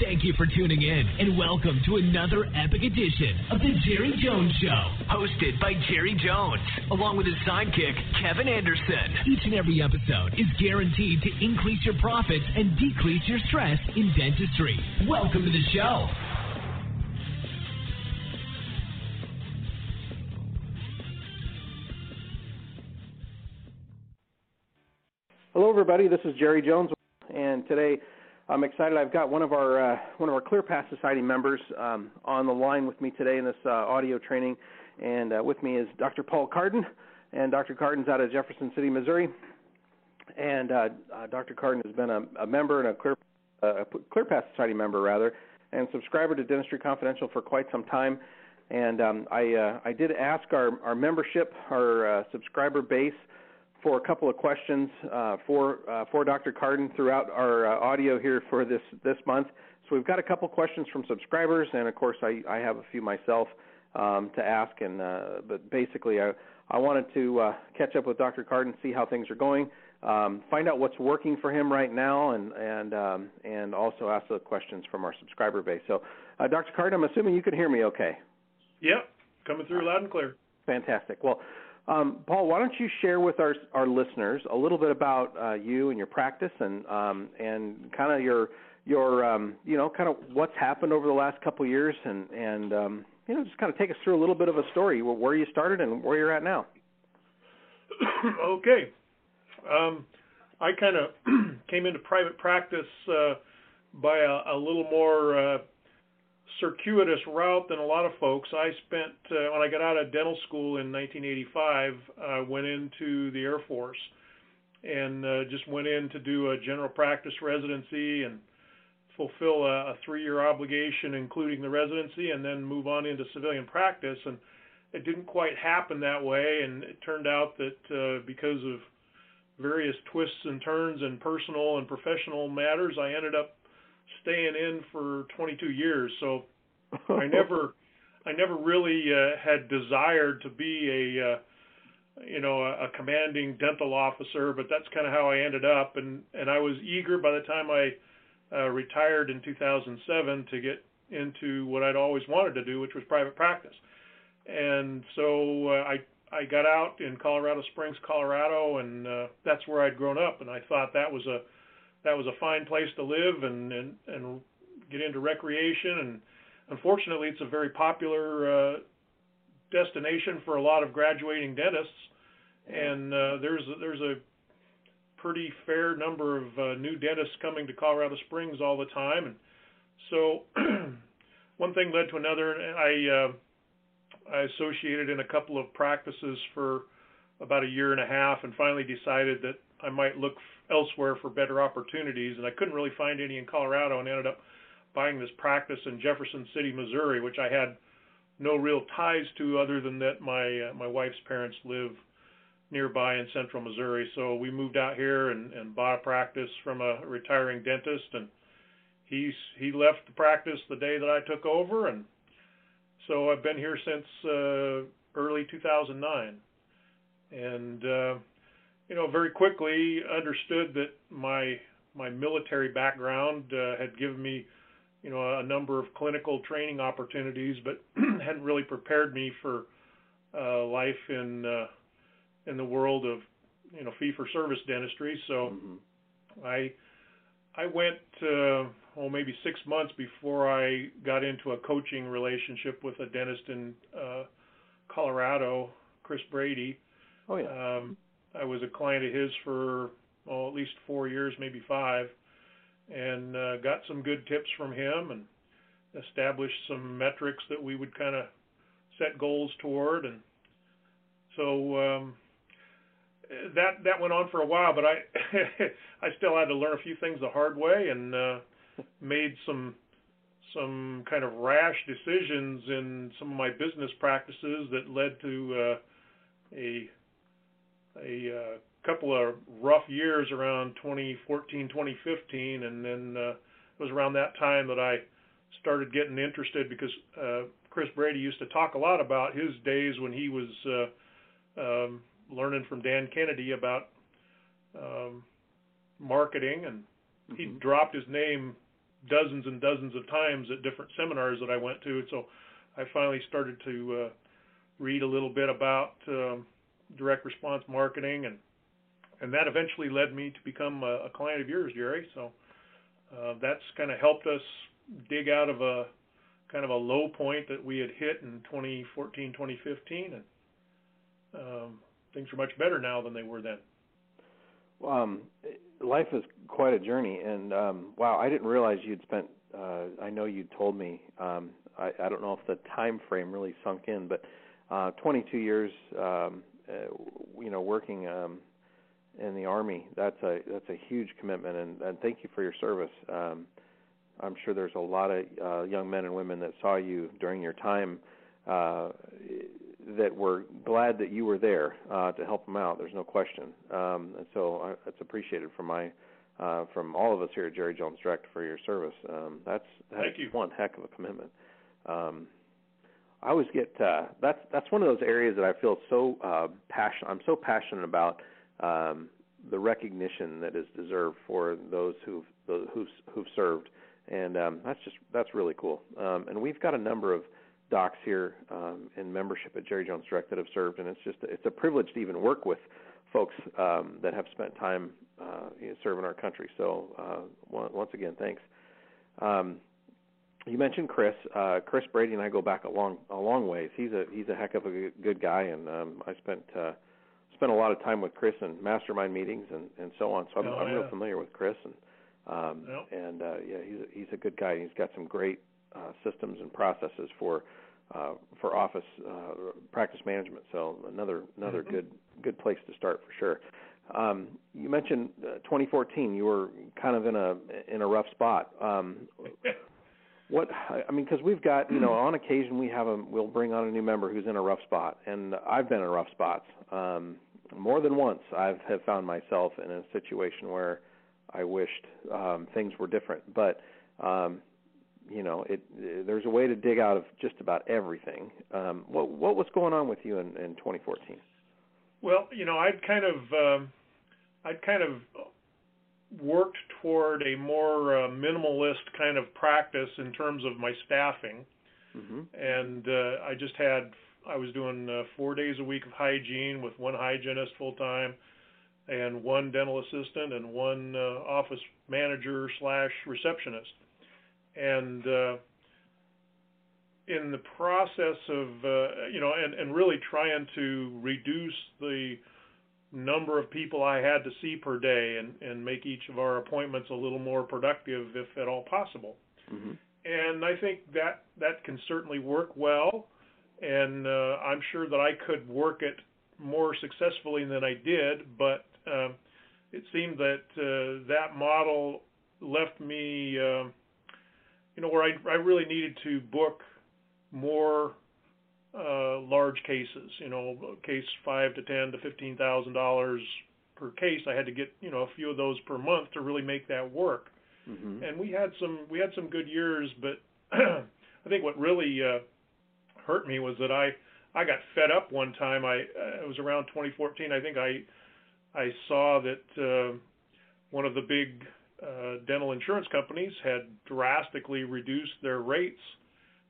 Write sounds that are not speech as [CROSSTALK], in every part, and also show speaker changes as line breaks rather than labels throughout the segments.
Thank you for tuning in and welcome to another epic edition of The Jerry Jones Show, hosted by Jerry Jones, along with his sidekick, Kevin Anderson. Each and every episode is guaranteed to increase your profits and decrease your stress in dentistry. Welcome to the show.
Hello, everybody. This is Jerry Jones, and today I'm excited. I've got one of our uh, one of our ClearPath Society members um, on the line with me today in this uh, audio training, and uh, with me is Dr. Paul Cardon, and Dr. Cardon's out of Jefferson City, Missouri, and uh, uh, Dr. Cardon has been a, a member and a Clear uh, ClearPath Society member rather, and subscriber to Dentistry Confidential for quite some time. And um, I uh, I did ask our our membership, our subscriber base for a couple of questions uh, for uh, for Dr. Cardon throughout our uh, audio here for this this month. So we've got a couple questions from subscribers, and of course I, I have a few myself um, to ask. And uh, but basically I I wanted to uh, catch up with Dr. Cardon, see how things are going, um, find out what's working for him right now, and and um, and also ask the questions from our subscriber base. So uh, Dr. Cardon, I'm assuming you can hear me okay.
Yep, coming through loud and clear.
Fantastic. Well, um, Paul, why don't you share with our our listeners a little bit about uh, you and your practice, and um, and kind of your your um, you know kind of what's happened over the last couple of years, and and um, you know just kind of take us through a little bit of a story where you started and where you're at now. [COUGHS]
okay, um, I kind of [CLEARS THROAT] came into private practice uh, by a, a little more. Uh, circuitous route than a lot of folks. I spent uh, when I got out of dental school in 1985, I uh, went into the Air Force and uh, just went in to do a general practice residency and fulfill a, a three-year obligation, including the residency, and then move on into civilian practice. And it didn't quite happen that way, and it turned out that uh, because of various twists and turns and personal and professional matters, I ended up staying in for 22 years. So I [LAUGHS] never, I never really uh, had desired to be a, uh, you know, a, a commanding dental officer, but that's kind of how I ended up. And and I was eager by the time I uh, retired in 2007 to get into what I'd always wanted to do, which was private practice. And so uh, I I got out in Colorado Springs, Colorado, and uh, that's where I'd grown up. And I thought that was a that was a fine place to live and and and get into recreation. And unfortunately it's a very popular uh, destination for a lot of graduating dentists. And uh, there's a, there's a pretty fair number of uh, new dentists coming to Colorado Springs all the time. And so [CLEARS THROAT] one thing led to another. I uh, I associated in a couple of practices for about a year and a half and finally decided that I might look elsewhere for better opportunities, and I couldn't really find any in Colorado, and ended up buying this practice in Jefferson City, Missouri, which I had no real ties to other than that my uh, my wife's parents live nearby in central Missouri. So we moved out here and, and bought a practice from a retiring dentist, and he's he left the practice the day that I took over, and so I've been here since uh, early 2009, and uh, you know, very quickly understood that my my military background uh, had given me, you know, a number of clinical training opportunities, but [CLEARS THROAT] hadn't really prepared me for uh, life in uh, in the world of, you know, fee for service dentistry. So mm-hmm. I I went uh, well maybe six months before I got into a coaching relationship with a dentist in uh, Colorado, Chris Brady.
Oh yeah.
Um, I was a client of his for oh, at least four years, maybe five, and uh, got some good tips from him and established some metrics that we would kind of set goals toward, and so um, that that went on for a while. But I [LAUGHS] I still had to learn a few things the hard way and uh, made some some kind of rash decisions in some of my business practices that led to uh, a a uh, couple of rough years around 2014, 2015, and then uh, it was around that time that I started getting interested because uh, Chris Brady used to talk a lot about his days when he was uh, um, learning from Dan Kennedy about um, marketing, and he mm-hmm. dropped his name dozens and dozens of times at different seminars that I went to. So I finally started to uh, read a little bit about um, direct response marketing, and and that eventually led me to become a, a client of yours, Jerry. So uh, that's kind of helped us dig out of a kind of a low point that we had hit in 2014, 2015, and um, things are much better now than they were then.
Um, life is quite a journey, and um, wow, I didn't realize you'd spent. Uh, I know you told me. Um, I, I don't know if the time frame really sunk in, but uh, 22 years, um, you know, working um, in the army. That's a that's a huge commitment, and, and thank you for your service. Um, I'm sure there's a lot of uh, young men and women that saw you during your time uh, that were glad that you were there uh, to help them out. There's no question, um, and so I, that's appreciated from my uh, from all of us here at Jerry Jones Direct for your service. Um, that's that's
Thank you.
one heck of a commitment. Um, I always get uh, that's that's one of those areas that I feel so uh, passionate. I'm so passionate about um, the recognition that is deserved for those who've who've, who've served, and um, that's just that's really cool. Um, and we've got a number of docs here um, in membership at Jerry Jones Direct that have served, and it's just it's a privilege to even work with folks um, that have spent time uh, you know, serving our country. So uh, once again, thanks. Um, you mentioned Chris. Uh, Chris Brady and I go back a long a long ways. He's a he's a heck of a good guy, and um, I spent uh, spent a lot of time with Chris in mastermind meetings and and so on. So I'm,
oh,
I'm
yeah.
real familiar with Chris, and um,
yep.
and uh, yeah, he's a, he's a good guy. He's got some great uh, systems and processes for uh, for office uh, practice management. So another another
mm-hmm.
good good place to start for sure. Um, you mentioned uh, 2014. You were kind of in a in a rough spot. Um, [LAUGHS] what I mean, because we've got you know on occasion we have a we'll bring on a new member who's in a rough spot, and I've been in rough spots. Um, more than once, I've have found myself in a situation where I wished um, things were different, but um, you know, it, there's a way to dig out of just about everything. Um, what what was going on with you in, in 2014?
Well, you know, I'd kind of um, I'd kind of worked toward a more uh, minimalist kind of practice in terms of my staffing,
mm-hmm.
and uh, I just had I was doing uh, four days a week of hygiene with one hygienist full time, and one dental assistant and one uh, office manager slash receptionist and uh, in the process of uh, you know and, and really trying to reduce the number of people I had to see per day and, and make each of our appointments a little more productive if at all possible.
Mm-hmm.
And I think that that can certainly work well and uh, I'm sure that I could work it more successfully than I did, but uh, it seemed that uh, that model left me uh, you know, where I, I really needed to book more uh, large cases, you know, case five to ten to fifteen thousand dollars per case. I had to get you know a few of those per month to really make that work.
Mm-hmm.
And we had some we had some good years, but [CLEARS THROAT] I think what really uh, hurt me was that I I got fed up one time. I uh, it was around 2014. I think I I saw that uh, one of the big uh, dental insurance companies had drastically reduced their rates,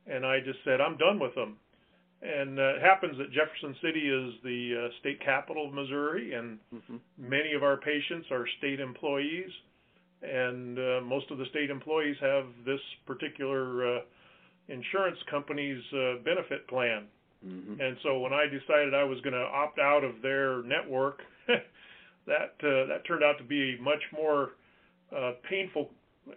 and I just said I'm done with them. And uh, it happens that Jefferson City is the uh, state capital of Missouri, and
mm-hmm.
many of our patients are state employees, and uh, most of the state employees have this particular uh, insurance company's uh, benefit plan.
Mm-hmm.
And so when I decided I was going to opt out of their network, [LAUGHS] that uh, that turned out to be much more uh, painful,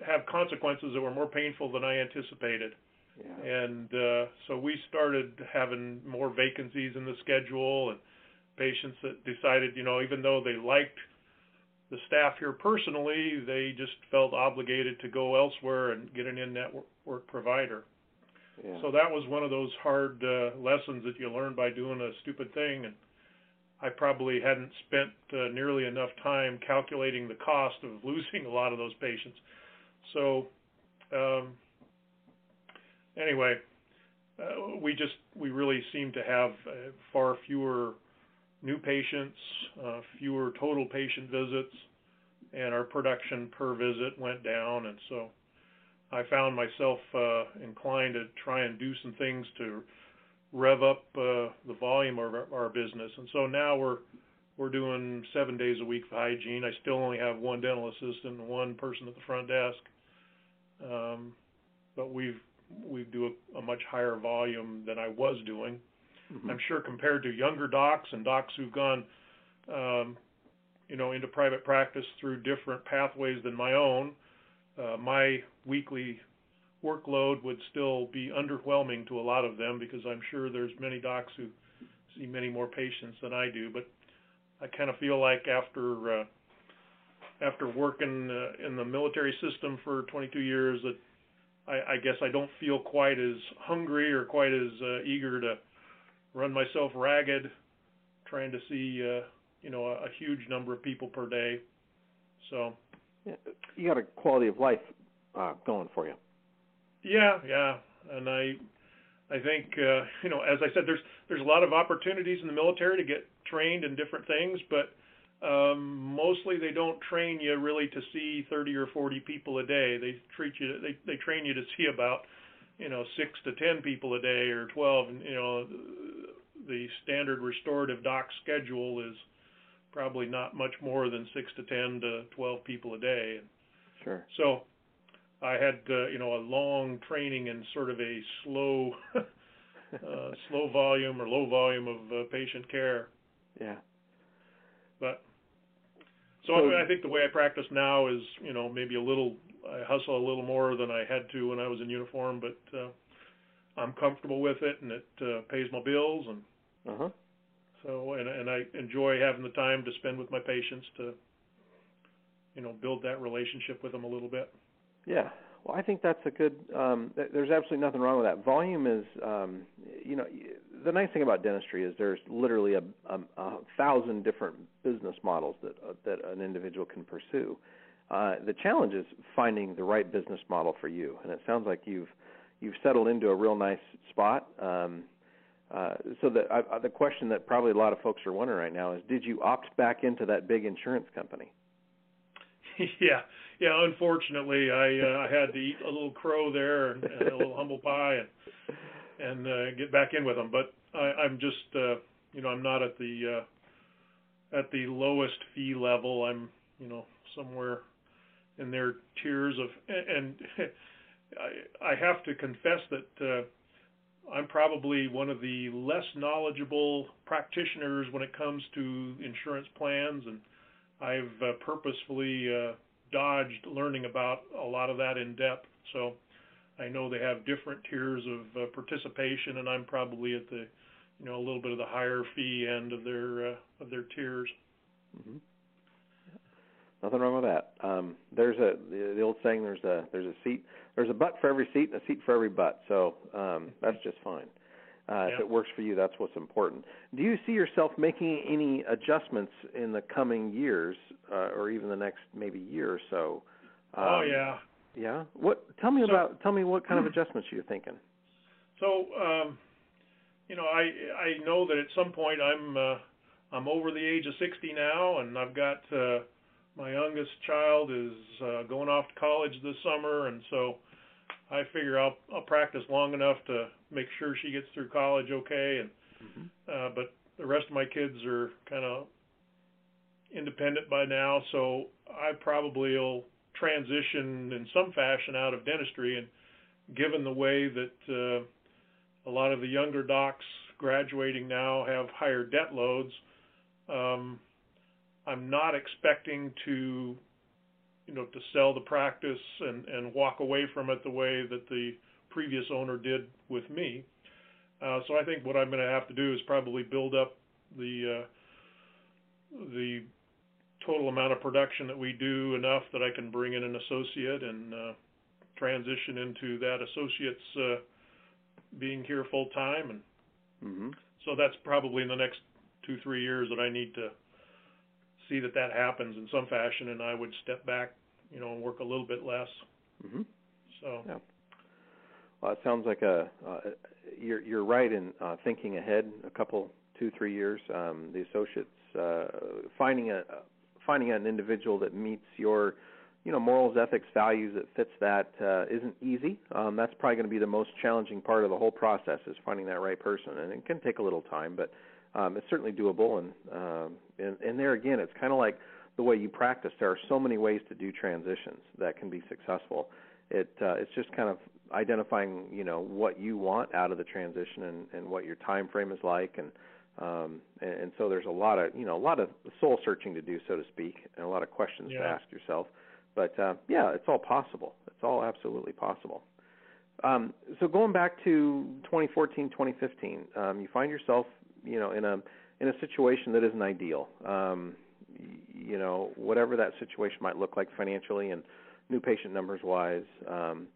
have consequences that were more painful than I anticipated.
Yeah.
And uh, so we started having more vacancies in the schedule and patients that decided, you know, even though they liked the staff here personally, they just felt obligated to go elsewhere and get an in-network provider.
Yeah.
So that was one of those hard uh, lessons that you learn by doing a stupid thing and I probably hadn't spent uh, nearly enough time calculating the cost of [LAUGHS] losing a lot of those patients. So, um, anyway, uh, we just we really seem to have uh, far fewer new patients, uh, fewer total patient visits, and our production per visit went down. And so, I found myself uh, inclined to try and do some things to rev up uh, the volume of our, our business. And so now we're we're doing seven days a week for hygiene. I still only have one dental assistant and one person at the front desk, um, but we've we do a, a much higher volume than I was doing. Mm-hmm. I'm sure compared to younger docs and docs who've gone, um, you know, into private practice through different pathways than my own, uh, my weekly workload would still be underwhelming to a lot of them because I'm sure there's many docs who see many more patients than I do. But I kind of feel like after uh, after working uh, in the military system for 22 years that I, I guess I don't feel quite as hungry or quite as uh, eager to run myself ragged trying to see uh, you know a, a huge number of people per day. So
you got a quality of life uh, going for you.
Yeah, yeah, and I I think uh, you know as I said there's there's a lot of opportunities in the military to get trained in different things, but um, mostly they don't train you really to see 30 or 40 people a day. They treat you they they train you to see about you know six to 10 people a day or 12. And you know the standard restorative doc schedule is probably not much more than six to 10 to 12 people a day.
Sure.
So I had uh, you know a long training in sort of a slow [LAUGHS] uh, slow volume or low volume of uh, patient care.
Yeah.
But so, so I, mean, I think the way I practice now is, you know, maybe a little, I hustle a little more than I had to when I was in uniform, but uh, I'm comfortable with it, and it uh, pays my bills, and
uh-huh.
so, and and I enjoy having the time to spend with my patients to, you know, build that relationship with them a little bit.
Yeah, well, I think that's a good. Um, there's absolutely nothing wrong with that. Volume is, um, you know, the nice thing about dentistry is there's literally a, a, a thousand different business models that uh, that an individual can pursue. Uh, the challenge is finding the right business model for you, and it sounds like you've you've settled into a real nice spot. Um, uh, so the uh, the question that probably a lot of folks are wondering right now is, did you opt back into that big insurance company? [LAUGHS]
yeah, yeah. Unfortunately, I uh, I had to eat a little crow there and, and a little humble pie and and uh, get back in with them. But I, I'm just uh, you know I'm not at the uh, at the lowest fee level. I'm you know somewhere in their tiers of and [LAUGHS] I, I have to confess that uh, I'm probably one of the less knowledgeable practitioners when it comes to insurance plans, and I've uh, purposefully uh, dodged learning about a lot of that in depth. So I know they have different tiers of uh, participation, and I'm probably at the, you know, a little bit of the higher fee end of their uh, of their tiers.
Mm-hmm. Nothing wrong with that. Um, there's a the, old saying. There's a there's a seat. There's a butt for every seat and a seat for every butt. So um, that's just fine. Uh,
yeah.
If it works for you, that's what's important. Do you see yourself making any adjustments in the coming years, uh, or even the next maybe year or so?
Oh, um, oh yeah,
yeah. What? Tell me
so,
about. Tell me what kind of [CLEARS THROAT] adjustments you're thinking.
So, um, you know, I I know that at some point I'm uh, I'm over the age of 60 now, and I've got uh, my youngest child is uh, going off to college this summer, and so I figure I'll I'll practice long enough to make sure she gets through college okay, and mm-hmm. uh, but the rest of my kids are kind of independent by now, so I probably will transition in some fashion out of dentistry. And given the way that uh, a lot of the younger docs graduating now have higher debt loads, um, I'm not expecting to, you know, to sell the practice and, and walk away from it the way that the previous owner did with me. Uh, so I think what I'm going to have to do is probably build up the uh, the total amount of production that we do enough that I can bring in an associate and uh, transition into that associate's uh, being here full time, and
mm-hmm.
so that's probably in the next two three years that I need to see that that happens in some fashion, and I would step back, you know, and work a little bit less.
Mm-hmm.
So.
Yeah. Well, it sounds like a uh, you're you're right in uh, thinking ahead a couple two three years. Um, the associates uh, finding a finding an individual that meets your you know morals, ethics, values that fits that uh, isn't easy. Um, that's probably going to be the most challenging part of the whole process is finding that right person, and it can take a little time, but um, it's certainly doable. And, um, and and there again, it's kind of like the way you practice. There are so many ways to do transitions that can be successful. It uh, it's just kind of identifying you know what you want out of the transition and, and what your time frame is like. And um, and, and so there's a lot of you know a lot of soul searching to do so to speak and a lot of questions
yeah.
to ask yourself. But uh, yeah it's all possible. It's all absolutely possible. Um, so going back to 2014 2015 um, you find yourself you know in a in a situation that isn't ideal. Um, you know whatever that situation might look like financially and new patient numbers wise um,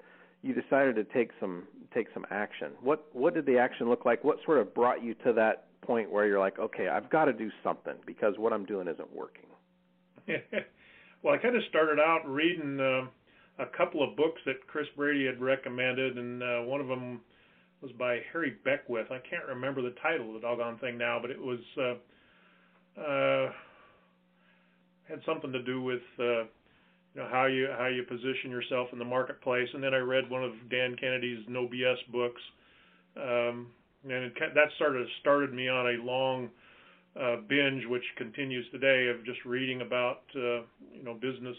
you decided to take some take some action. What what did the action look like? What sort of brought you to that point where you're like, okay, I've got to do something because what I'm doing isn't working? [LAUGHS]
well, I kind of started out reading uh, a couple of books that Chris Brady had recommended, and uh, one of them was by Harry Beckwith. I can't remember the title of the doggone thing now, but it was uh, uh, had something to do with uh, you know how you how you position yourself in the marketplace. And then I read one of Dan Kennedy's No BS books, um, and it, that started started me on a long uh, binge, which continues today, of just reading about uh, you know business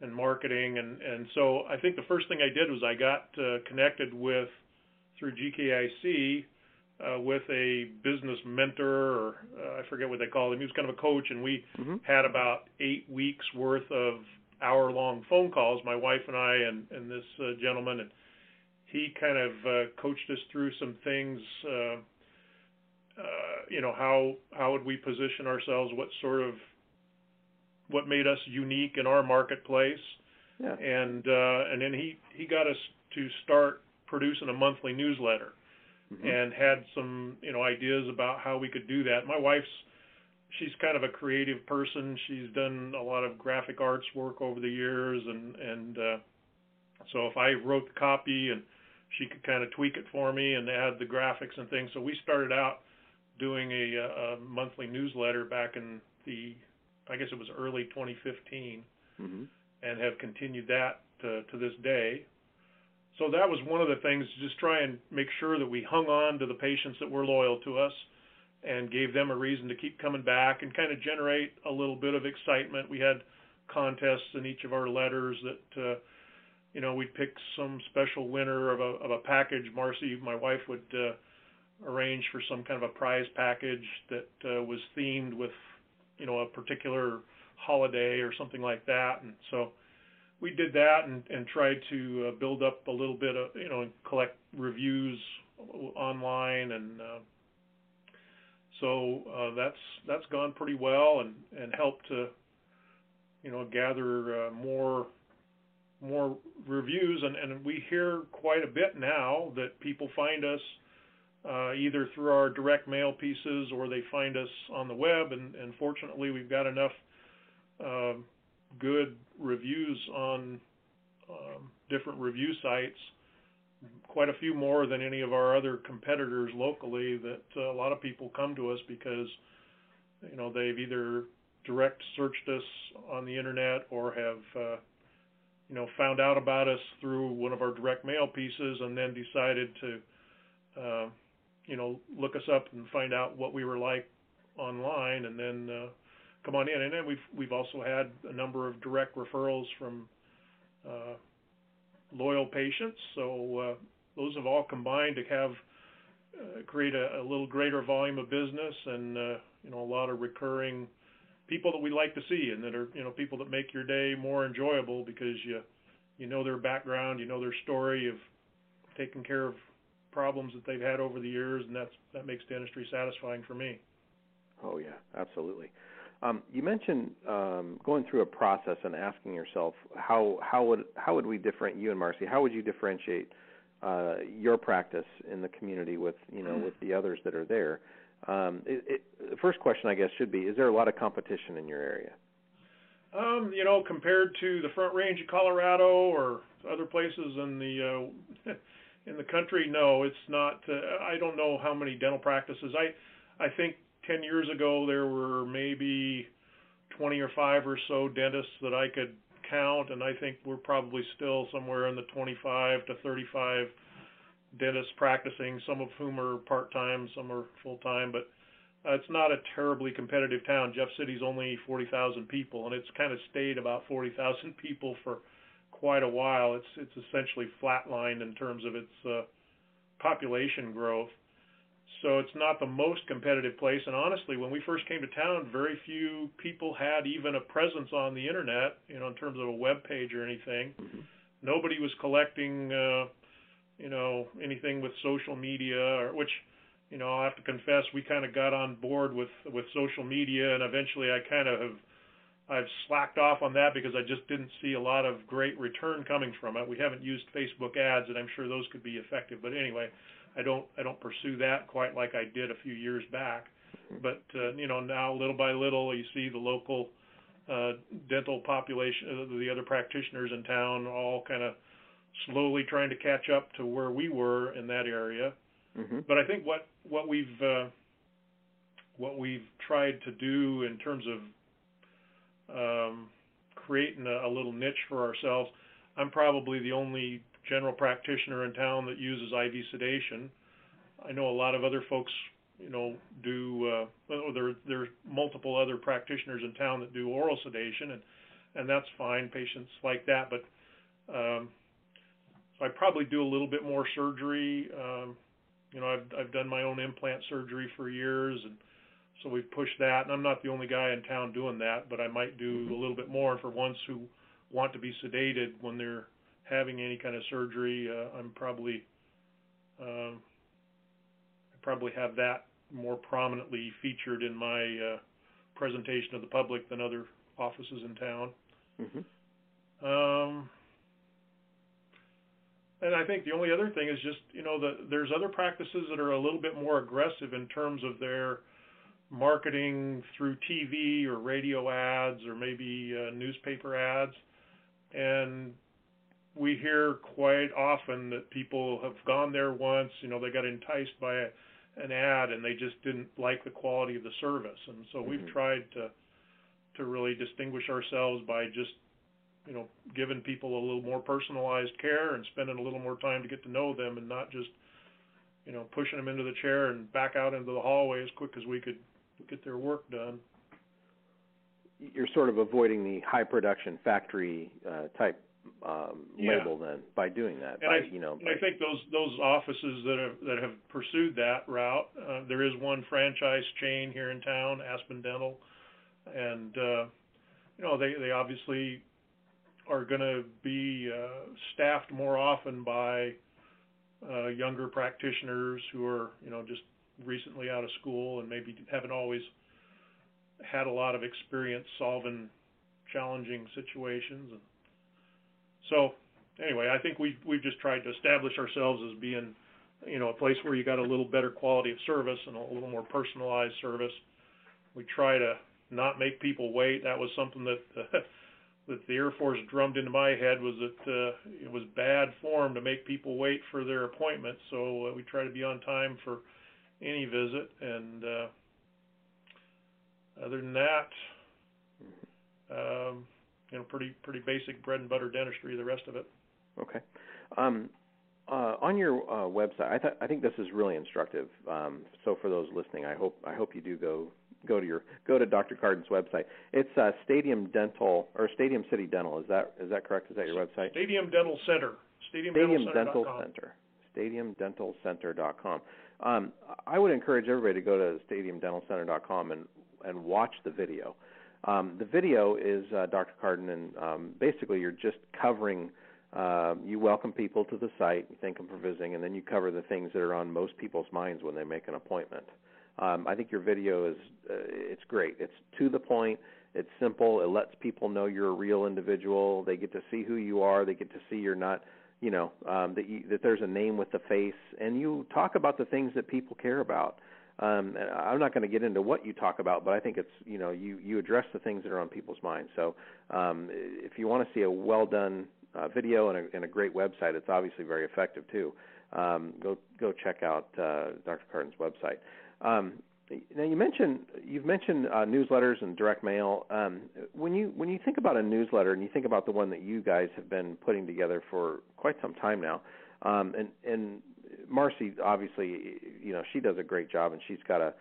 and marketing. And and so I think the first thing I did was I got uh, connected with through GKIC. Uh, with a business mentor, or uh, I forget what they called him. He was kind of a coach, and we mm-hmm. had about eight weeks worth of hour long phone calls, my wife and I and, and this uh, gentleman, and he kind of uh, coached us through some things. Uh, uh, you know how how would we position ourselves? What sort of what made us unique in our marketplace?
Yeah.
And uh, and then he he got us to start producing a monthly newsletter, mm-hmm. and had some you know ideas about how we could do that. My wife's she's kind of a creative person. She's done a lot of graphic arts work over the years, and and uh, so if I wrote the copy and she could kind of tweak it for me and add the graphics and things. So we started out doing a, a monthly newsletter back in the, I guess it was early 2015, mm-hmm. and have continued that to, to this day. So that was one of the things, just try and make sure that we hung on to the patients that were loyal to us and gave them a reason to keep coming back and kind of generate a little bit of excitement. We had contests in each of our letters that uh, you know we'd pick some special winner of a of a package. Marcy, my wife, would uh, arrange for some kind of a prize package that uh, was themed with you know a particular holiday or something like that, and so we did that and, and tried to uh, build up a little bit of you know collect reviews online and uh, so uh, that's that's gone pretty well and and helped to you know gather uh, more more reviews. And and we hear quite a bit now that people find us uh, either through our direct mail pieces or they find us on the web. And and fortunately we've got enough uh, good reviews on um, different review sites quite a few more than any of our other competitors locally that uh, a lot of people come to us because you know they've either direct searched us on the internet or have uh, you know found out about us through one of our direct mail pieces and then decided to uh, you know look us up and find out what we were like online and then uh, come on in. And then we've we've also had a number of direct referrals from uh, loyal patients. So uh, those have all combined to have uh, create a, a, little greater volume of business and uh, you know a lot of recurring people that we like to see and that are you know people that make your day more enjoyable because you you know their background, you know their story of taking care of problems that they've had over the years, and that's that makes dentistry satisfying for me.
Oh yeah, absolutely. Um, you mentioned um, going through a process and asking yourself how how would how would we differentiate you and Marcy? How would you differentiate uh, your practice in the community with you know with the others that are there? Um, it, it, the first question, I guess, should be: Is there a lot of competition in your area?
Um, you know, compared to the Front Range of Colorado or other places in the uh, [LAUGHS] in the country, no, it's not. Uh, I don't know how many dental practices. I I think 10 years ago, there were maybe 20 or 5 or so dentists that I could count, and I think we're probably still somewhere in the 25 to 35 dentists practicing, some of whom are part time, some are full time, but uh, it's not a terribly competitive town. Jeff City's only 40,000 people, and it's kind of stayed about 40,000 [LAUGHS] people for quite a while. It's it's essentially flatlined in terms of its uh, population growth. So it's not the most competitive place. And honestly, when we first came to town, very few people had even a presence on the internet, you know, in terms of a web page or anything. Mm-hmm. Nobody was collecting, uh, you know, anything with social media, or which you know, i have to confess we kind of got on board with with social media, and eventually I kind of have I've slacked off on that because I just didn't see a lot of great return coming from it. We haven't used Facebook ads, and I'm sure those could be effective. But anyway, I don't I don't pursue that quite like I did a few years back. But uh, you know, now little by little, you see the local uh, dental population, uh, the other practitioners in town, all kind of slowly trying to catch up to where we were in that area Mm-hmm. But I think what what we've uh, what we've tried to do in terms of um, creating a, a little niche for ourselves, I'm probably the only general practitioner in town that uses IV sedation. I know a lot of other folks, you know, do. Uh, there there's multiple other practitioners in town that do oral sedation, and and that's fine. Patients like that, but um, so I probably do a little bit more surgery. Um, you know, I've I've done my own implant surgery for years, and so we've pushed that. And I'm not the only guy in town doing that, but I might do mm-hmm. a little bit more. For ones who want to be sedated when they're having any kind of surgery, uh, I'm probably um, I probably have that more prominently featured in my uh, presentation of the public than other offices in town. Mm-hmm. Um, and I think the only other thing is just you know the, there's other practices that are a little bit more aggressive in terms of their marketing through TV or radio ads or maybe uh, newspaper ads, and we hear quite often that people have gone there once, you know, they got enticed by a, an ad and they just didn't like the quality of the service, and so mm-hmm. we've tried to to really distinguish ourselves by just you know, giving people a little more personalized care and spending a little more time to get to know them and not just, you know, pushing them into the chair and back out into the hallway as quick as we could get their work done.
You're sort of avoiding the high production factory uh, type um, yeah. label then by doing that.
And
by,
I,
you know,
by, I think those those offices that have that have pursued that route. Uh, there is one franchise chain here in town, Aspen Dental, and uh, you know they they obviously are going to be uh, staffed more often by uh, younger practitioners who are, you know, just recently out of school and maybe haven't always had a lot of experience solving challenging situations. And so, anyway, I think we've we've just tried to establish ourselves as being, you know, a place where you got a little better quality of service and a little more personalized service. We try to not make people wait. That was something that. Uh, [LAUGHS] that the Air Force drummed into my head was that uh, it was bad form to make people wait for their appointment. So uh, we try to be on time for any visit. And uh, other than that, um, you know, pretty pretty basic bread and butter dentistry. The rest of it.
Okay. Um, uh, on your uh, website, I, th- I think this is really instructive. Um, so for those listening, I hope I hope you do go go to your go to Dr. Cardon's website. It's uh, Stadium Dental or Stadium City Dental. Is that is that correct? Is that your website?
Stadium Dental Center.
Stadium, Stadium Dental, Dental Center. StadiumDentalCenter.com. Um, I would encourage everybody to go to stadium StadiumDentalCenter.com and and watch the video. Um, the video is uh, Dr. Cardon, and um, basically you're just covering. Uh, you welcome people to the site, you thank them for visiting, and then you cover the things that are on most people's minds when they make an appointment. Um, I think your video is uh, it's great. It's to the point. It's simple. It lets people know you're a real individual. They get to see who you are. They get to see you're not, you know, um, that you, that there's a name with the face, and you talk about the things that people care about. Um, and I'm not going to get into what you talk about, but I think it's you know you you address the things that are on people's minds. So um, if you want to see a well done uh, video and a, and a great website, it's obviously very effective too. Um, go go check out uh, Dr. Cardon's website. Um, now you mentioned you've mentioned uh, newsletters and direct mail. Um, when you when you think about a newsletter and you think about the one that you guys have been putting together for quite some time now, um, and and Marcy obviously you know she does a great job and she's got a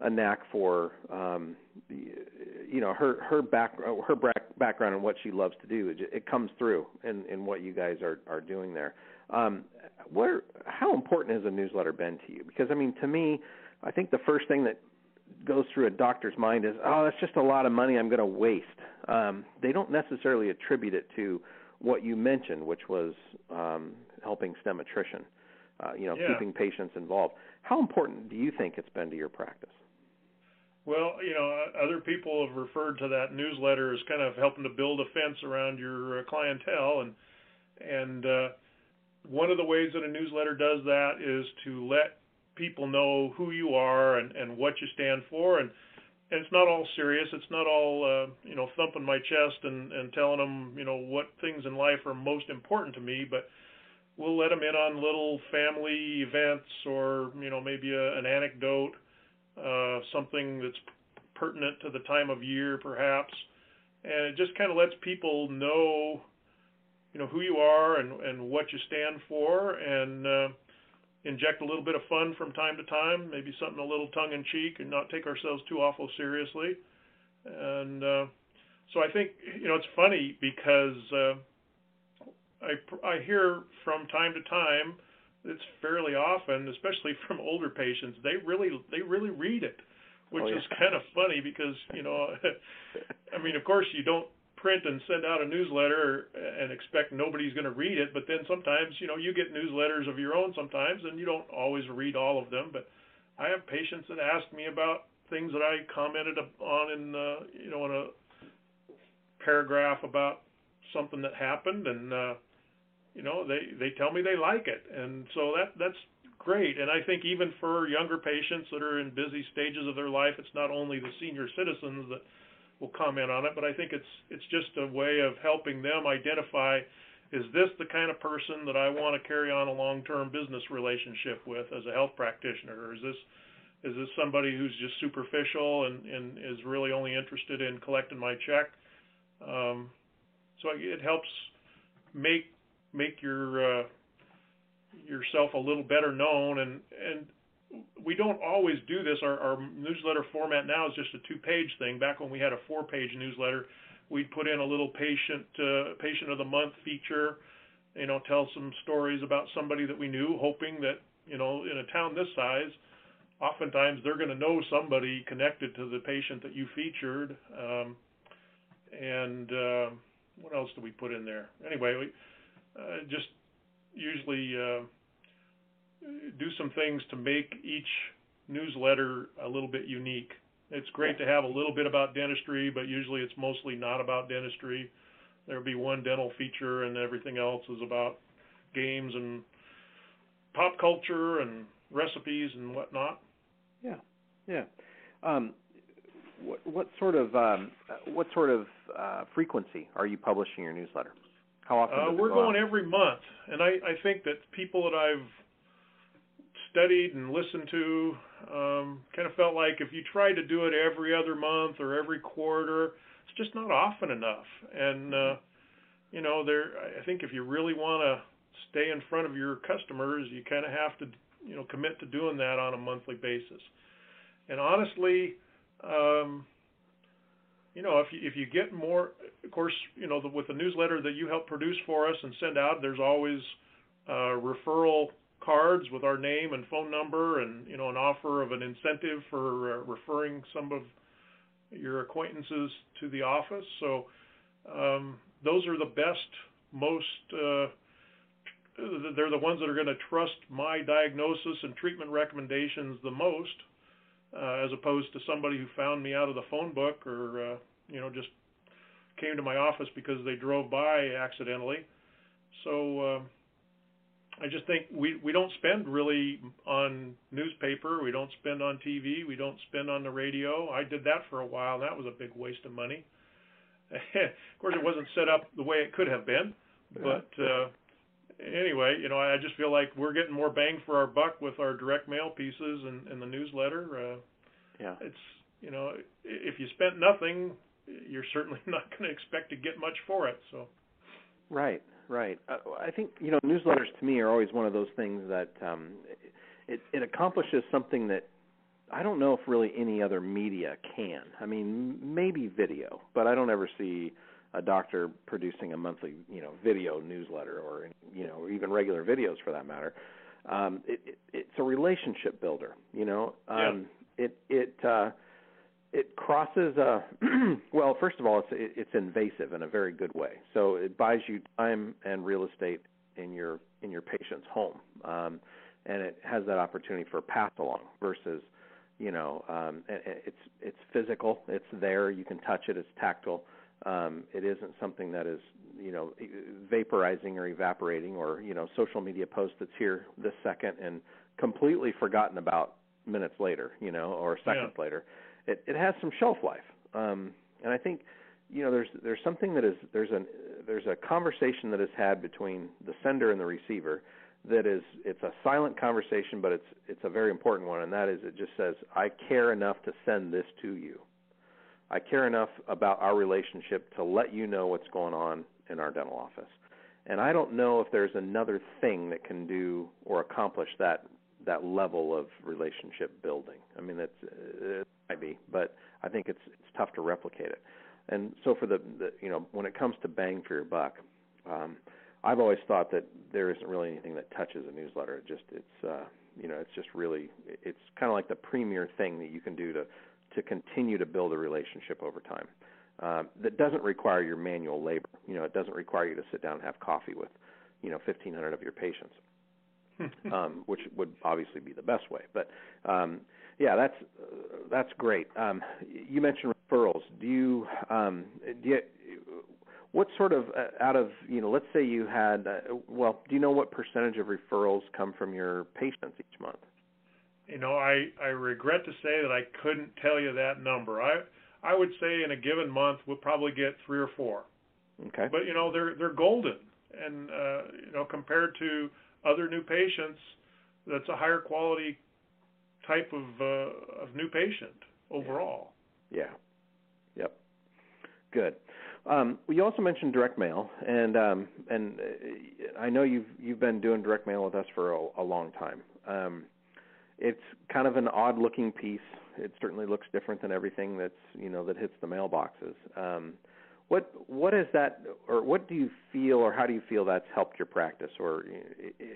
a knack for um, you know her her back her background and what she loves to do. It, it comes through in in what you guys are are doing there. Um, what how important has a newsletter been to you? Because I mean, to me, I think the first thing that goes through a doctor's mind is, oh, that's just a lot of money I'm going to waste. Um, they don't necessarily attribute it to what you mentioned, which was um, helping STEM attrition. Uh, you know,
yeah.
keeping patients involved. How important do you think it's been to your practice?
Well, you know, other people have referred to that newsletter as kind of helping to build a fence around your uh, clientele, and and uh, one of the ways that a newsletter does that is to let people know who you are and, and what you stand for, and and it's not all serious. It's not all uh, you know thumping my chest and and telling them you know what things in life are most important to me, but we'll let them in on little family events or you know maybe a, an anecdote uh, something that's pertinent to the time of year, perhaps, and it just kind of lets people know, you know, who you are and and what you stand for, and uh, inject a little bit of fun from time to time, maybe something a little tongue in cheek, and not take ourselves too awful seriously. And uh, so I think you know it's funny because uh, I I hear from time to time it's fairly often, especially from older patients, they really they really read it, which
oh, yeah.
is kind of funny because you know, [LAUGHS] I mean, of course you don't print and send out a newsletter and expect nobody's going to read it, but then sometimes you know you get newsletters of your own sometimes, and you don't always read all of them. But I have patients that ask me about things that I commented on in uh, you know in a paragraph about something that happened and. uh you know they they tell me they like it. And so that that's great. And i think even for younger patients that are in busy stages of their life it's not only the senior citizens that will comment on it but i think it's it's just a way of helping them identify is this the kind of person that i want to carry on a long term business relationship with as a health practitioner? Or is this is this somebody who's just superficial and and is really only interested in collecting my check? Um so it helps make make your uh, yourself a little better known and and we don't always do this. Our, our newsletter format now is just a two page thing. Back when we had a four page newsletter we'd put in a little patient uh, patient of the month feature you know tell some stories about somebody that we knew hoping that you know in a town this size oftentimes they're going to know somebody connected to the patient that you featured. Um, and uh, what else do we put in there? Anyway we just usually uh, do some things to make each newsletter a little bit unique. It's great to have a little bit about dentistry, but usually it's mostly not about dentistry. There'll be one dental feature, and everything else is about games and pop culture and recipes and whatnot.
Yeah, yeah. Um, what, what sort of um, what sort of uh, frequency are you publishing your newsletter? How often?
Uh, we're
go
going every month, and I, I think that people that I've studied and listened to um, kind of felt like if you tried to do it every other month or every quarter, it's just not often enough. And uh, you know, there, I think if you really want to stay in front of your customers, you kind of have to, you know, commit to doing that on a monthly basis. And honestly, um, you know, if you, if you get more, of course, you know, the, with the newsletter that you help produce for us and send out, there's always uh, referral cards with our name and phone number, and you know, an offer of an incentive for uh, referring some of your acquaintances to the office. So um, those are the best, most. Uh, they're the ones that are going to trust my diagnosis and treatment recommendations the most uh, as opposed to somebody who found me out of the phone book or uh, you know just came to my office because they drove by accidentally. So uh, I just think we we don't spend really on newspaper, we don't spend on TV, we don't spend on the radio. I did that for a while. And that was a big waste of money. [LAUGHS] of course, it wasn't set up the way it could have been, but uh, anyway, you know, I just feel like we're getting more bang for our buck with our direct mail pieces and, and the newsletter. Uh,
Yeah.
It's you know if you spent nothing, you're certainly [LAUGHS] not going to expect to get much for it. So.
Right, right. Uh, I think you know newsletters to me are always one of those things that um, it it accomplishes something that I don't know if really any other media can. I mean, maybe video, but I don't ever see a doctor producing a monthly, you know, video newsletter or you know, even regular videos for that matter. Um, it, it, it's a relationship builder, you know. Um,
yeah.
It it uh, it crosses a [CLEARS THROAT] well. First of all, it's it, it's invasive in a very good way. So it buys you time and real estate in your in your patient's home, um, and it has that opportunity for pass along versus you know um, it's it's physical. It's there. You can touch it. It's tactile. Um, it isn't something that is you know vaporizing or evaporating or you know social media post that's here this second and completely forgotten about minutes later, you know, or seconds
yeah.
later. It it has some shelf life. Um, and I think you know there's there's something that is there's an there's a conversation that is had between the sender and the receiver that is it's a silent conversation, but it's it's a very important one, and that is it just says I care enough to send this to you. I care enough about our relationship to let you know what's going on in our dental office. And I don't know if there's another thing that can do or accomplish that that level of relationship building. I mean, it's it might be, but I think it's it's tough to replicate it. And so for the, the you know when it comes to bang for your buck, um, I've always thought that there isn't really anything that touches a newsletter. It just it's uh, you know it's just really it's kind of like the premier thing that you can do to to continue to build a relationship over time. Uh, that doesn't require your manual labor. You know, it doesn't require you to sit down and have coffee with, you know, 1,500 of your patients, [LAUGHS] um, which would obviously be the best way. But um, yeah, that's uh, that's great. Um, you mentioned referrals. Do you um, do you what sort of uh, out of you know let's say you had uh, well do you know what percentage of referrals come from your patients each month
you know i i regret to say that i couldn't tell you that number. I i would say in a given month we'll probably get three or four.
Okay.
But you know they're they're golden. And uh you know compared to other new patients that's a higher quality type of uh of new patient overall.
Yeah. Yep. Good. Um, you also mentioned direct mail, and um, and uh, I know you've you've been doing direct mail with us for a, a long time. Um, it's kind of an odd looking piece. It certainly looks different than everything that's you know that hits the mailboxes. Um, what what is that, or what do you feel, or how do you feel that's helped your practice, or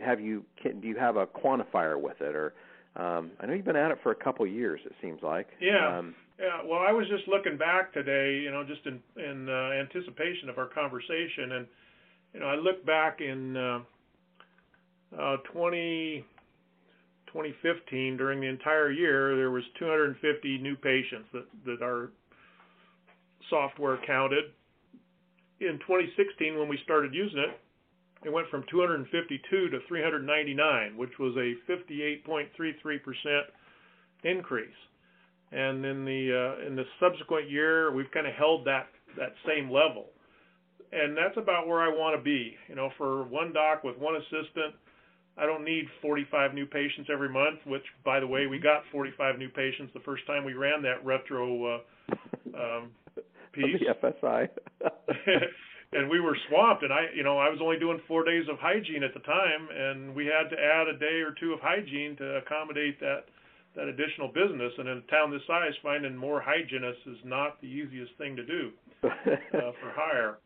have you can, do you have a quantifier with it, or um, I know you've been at it for a couple of years. It seems like.
Yeah.
Um,
yeah, well, I was just looking back today, you know, just in in uh, anticipation of our conversation, and you know, I look back in uh, uh, 20, 2015 during the entire year, there was 250 new patients that that our software counted. In 2016, when we started using it, it went from 252 to 399, which was a 58.33 percent increase and in the uh, in the subsequent year we've kind of held that that same level and that's about where I want to be you know for one doc with one assistant I don't need 45 new patients every month which by the way we got 45 new patients the first time we ran that retro uh, um, [LAUGHS] piece
the FSI [LAUGHS]
and we were swamped and I you know I was only doing 4 days of hygiene at the time and we had to add a day or two of hygiene to accommodate that that additional business. And in a town this size, finding more hygienists is not the easiest thing to do uh, [LAUGHS] for hire.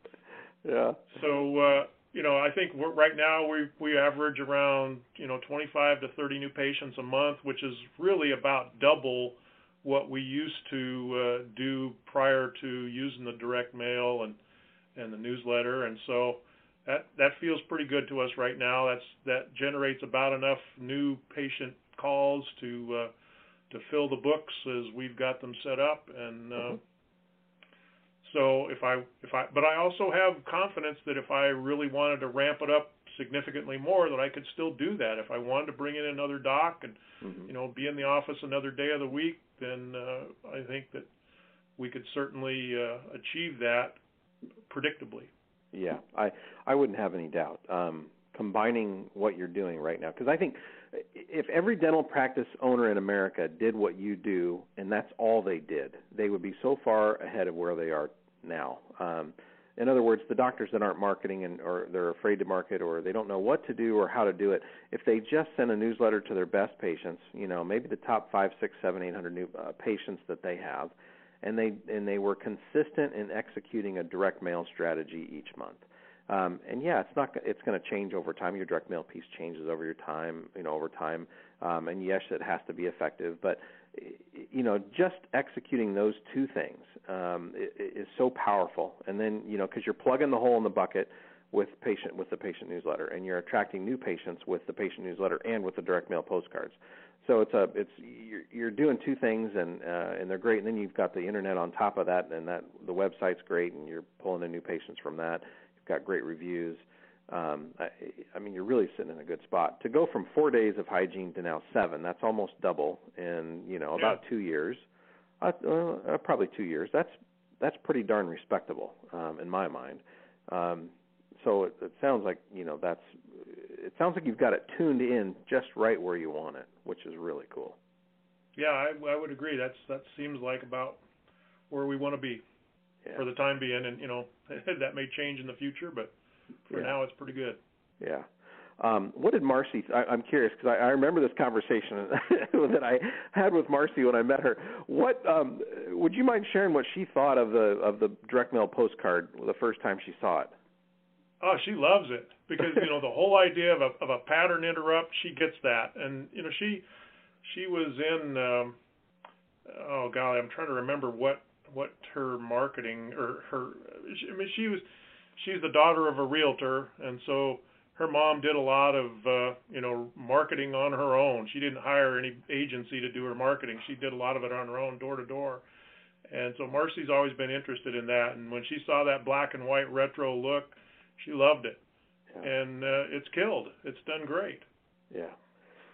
Yeah.
So uh, you know, I think we're, right now we we average around you know 25 to 30 new patients a month, which is really about double what we used to uh, do prior to using the direct mail and and the newsletter. And so that that feels pretty good to us right now. That's that generates about enough new patient calls to uh, to fill the books as we've got them set up and uh, mm-hmm. So if I if I but I also have confidence that if I really wanted to ramp it up significantly more that I could still do that if I wanted to bring in another doc and mm-hmm. you know be in the office another day of the week then uh, I think that we could certainly uh, achieve that predictably.
Yeah, I I wouldn't have any doubt. Um, combining what you're doing right now because I think if every dental practice owner in America did what you do, and that's all they did, they would be so far ahead of where they are now. Um, in other words, the doctors that aren't marketing and or they're afraid to market or they don't know what to do or how to do it, if they just send a newsletter to their best patients, you know, maybe the top five, six, seven, eight hundred new uh, patients that they have, and they and they were consistent in executing a direct mail strategy each month. Um, and yeah, it's not it's going to change over time. Your direct mail piece changes over your time, you know, over time. Um, and yes, it has to be effective, but you know, just executing those two things um, is so powerful. And then you know, because you're plugging the hole in the bucket with patient with the patient newsletter, and you're attracting new patients with the patient newsletter and with the direct mail postcards. So it's a it's you're, you're doing two things and uh, and they're great. And then you've got the internet on top of that, and that the website's great, and you're pulling in new patients from that. You've got great reviews. Um, I, I mean, you're really sitting in a good spot to go from four days of hygiene to now seven. That's almost double in you know about two years. Uh, uh, probably two years. That's that's pretty darn respectable um, in my mind. Um, so it, it sounds like you know that's it sounds like you've got it tuned in just right where you want it, which is really cool.
Yeah, I, I would agree. That's that seems like about where we want to be
yeah.
for the time being, and you know [LAUGHS] that may change in the future, but for
yeah.
now it's pretty good.
Yeah. Um, what did Marcy? I, I'm curious because I, I remember this conversation [LAUGHS] that I had with Marcy when I met her. What um, would you mind sharing what she thought of the of the direct mail postcard the first time she saw it?
Oh, she loves it because you know the whole idea of a of a pattern interrupt. She gets that, and you know she she was in. Um, oh golly, I'm trying to remember what what her marketing or her. I mean, she was she's the daughter of a realtor, and so her mom did a lot of uh, you know marketing on her own. She didn't hire any agency to do her marketing. She did a lot of it on her own, door to door. And so Marcy's always been interested in that. And when she saw that black and white retro look, she loved it, yeah. and uh, it's killed. It's done great.
Yeah.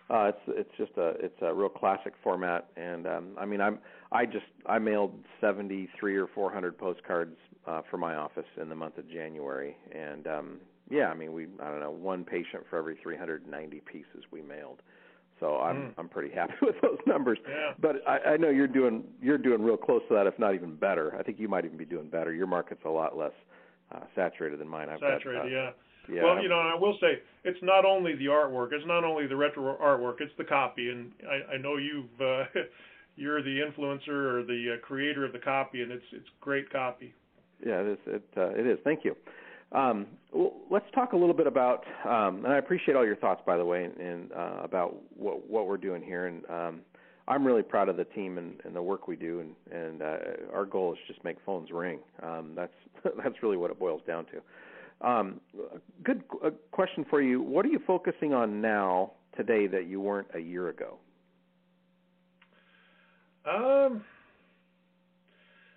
Uh, it's it's just a it's a real classic format, and um, I mean I'm I just I mailed 73 or 400 postcards uh, for my office in the month of January, and um, yeah, I mean we I don't know one patient for every 390 pieces we mailed, so I'm mm. I'm pretty happy [LAUGHS] with those numbers.
Yeah.
But I, I know you're doing you're doing real close to that, if not even better. I think you might even be doing better. Your market's a lot less uh, saturated than mine. I've
saturated,
got, uh,
yeah.
Yeah.
Well, you know, and I will say it's not only the artwork, it's not only the retro artwork, it's the copy. And I, I know you've uh, [LAUGHS] you're the influencer or the uh, creator of the copy, and it's it's great copy.
Yeah, it is. It uh, it is. Thank you. Um, well, let's talk a little bit about, um, and I appreciate all your thoughts, by the way, and uh, about what what we're doing here. And um, I'm really proud of the team and, and the work we do, and and uh, our goal is just make phones ring. Um, that's [LAUGHS] that's really what it boils down to. Um, good uh, question for you. What are you focusing on now today that you weren't a year ago?
Um,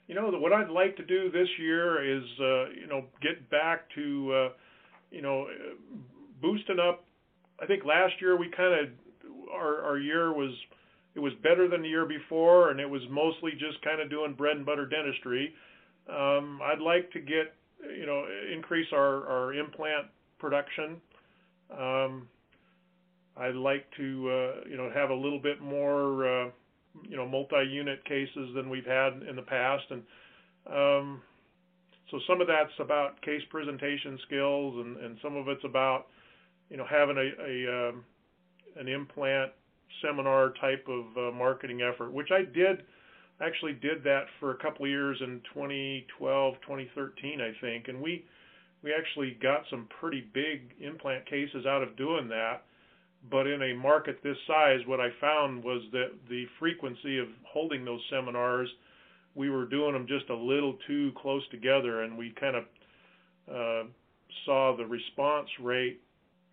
you know, what I'd like to do this year is, uh, you know, get back to, uh, you know, boosting up. I think last year we kind of our our year was it was better than the year before, and it was mostly just kind of doing bread and butter dentistry. Um, I'd like to get, you know, increase our, our implant production. Um, I'd like to, uh, you know, have a little bit more, uh, you know, multi-unit cases than we've had in the past, and um, so some of that's about case presentation skills, and, and some of it's about, you know, having a, a um, an implant seminar type of uh, marketing effort, which I did actually did that for a couple of years in 2012, 2013, I think, and we we actually got some pretty big implant cases out of doing that. But in a market this size, what I found was that the frequency of holding those seminars, we were doing them just a little too close together, and we kind of uh, saw the response rate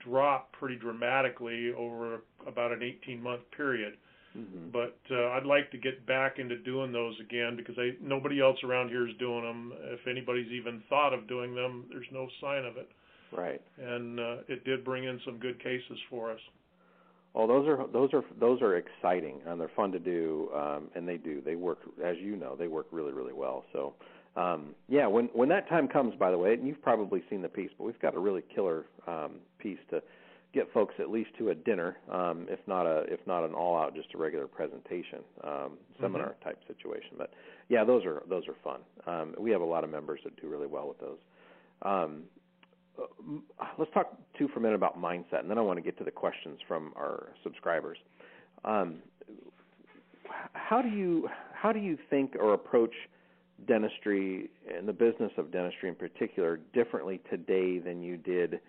drop pretty dramatically over about an 18 month period.
Mm-hmm.
But uh, I'd like to get back into doing those again because I, nobody else around here is doing them. If anybody's even thought of doing them, there's no sign of it.
Right.
And uh, it did bring in some good cases for us.
Well, those are those are those are exciting and they're fun to do, um, and they do. They work, as you know, they work really really well. So um, yeah, when when that time comes, by the way, and you've probably seen the piece, but we've got a really killer um, piece to get folks at least to a dinner, um, if not a if not an all out just a regular presentation um, seminar mm-hmm. type situation. But yeah, those are those are fun. Um, we have a lot of members that do really well with those. Um, let's talk too for a minute about mindset, and then I want to get to the questions from our subscribers. Um, how do you how do you think or approach dentistry and the business of dentistry in particular differently today than you did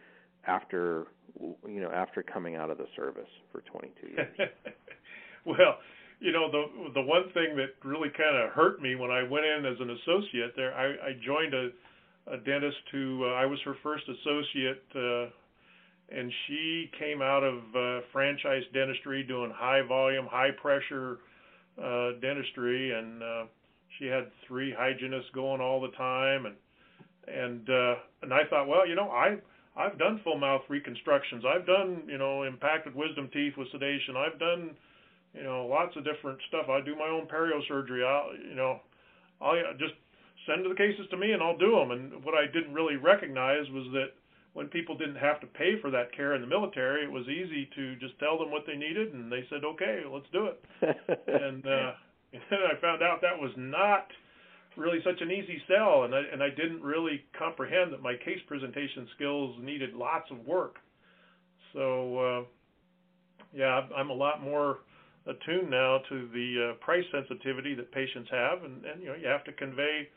after you know after coming out of the service for 22 years? [LAUGHS]
well, you know the the one thing that really kind of hurt me when I went in as an associate there, I, I joined a, a dentist who uh, I was her first associate, uh, and she came out of uh, franchise dentistry doing high volume, high pressure uh, dentistry, and uh, she had three hygienists going all the time, and and uh, and I thought, well, you know, I I've done full mouth reconstructions. I've done you know impacted wisdom teeth with sedation. I've done you know lots of different stuff. I do my own perio surgery. I'll you know I'll just send the cases to me and I'll do them. And what I didn't really recognize was that when people didn't have to pay for that care in the military, it was easy to just tell them what they needed, and they said, "Okay, let's do it." [LAUGHS] and uh, and then I found out that was not really such an easy sell, and I, and I didn't really comprehend that my case presentation skills needed lots of work. So, uh, yeah, I'm a lot more attuned now to the uh, price sensitivity that patients have, and, and you know you have to convey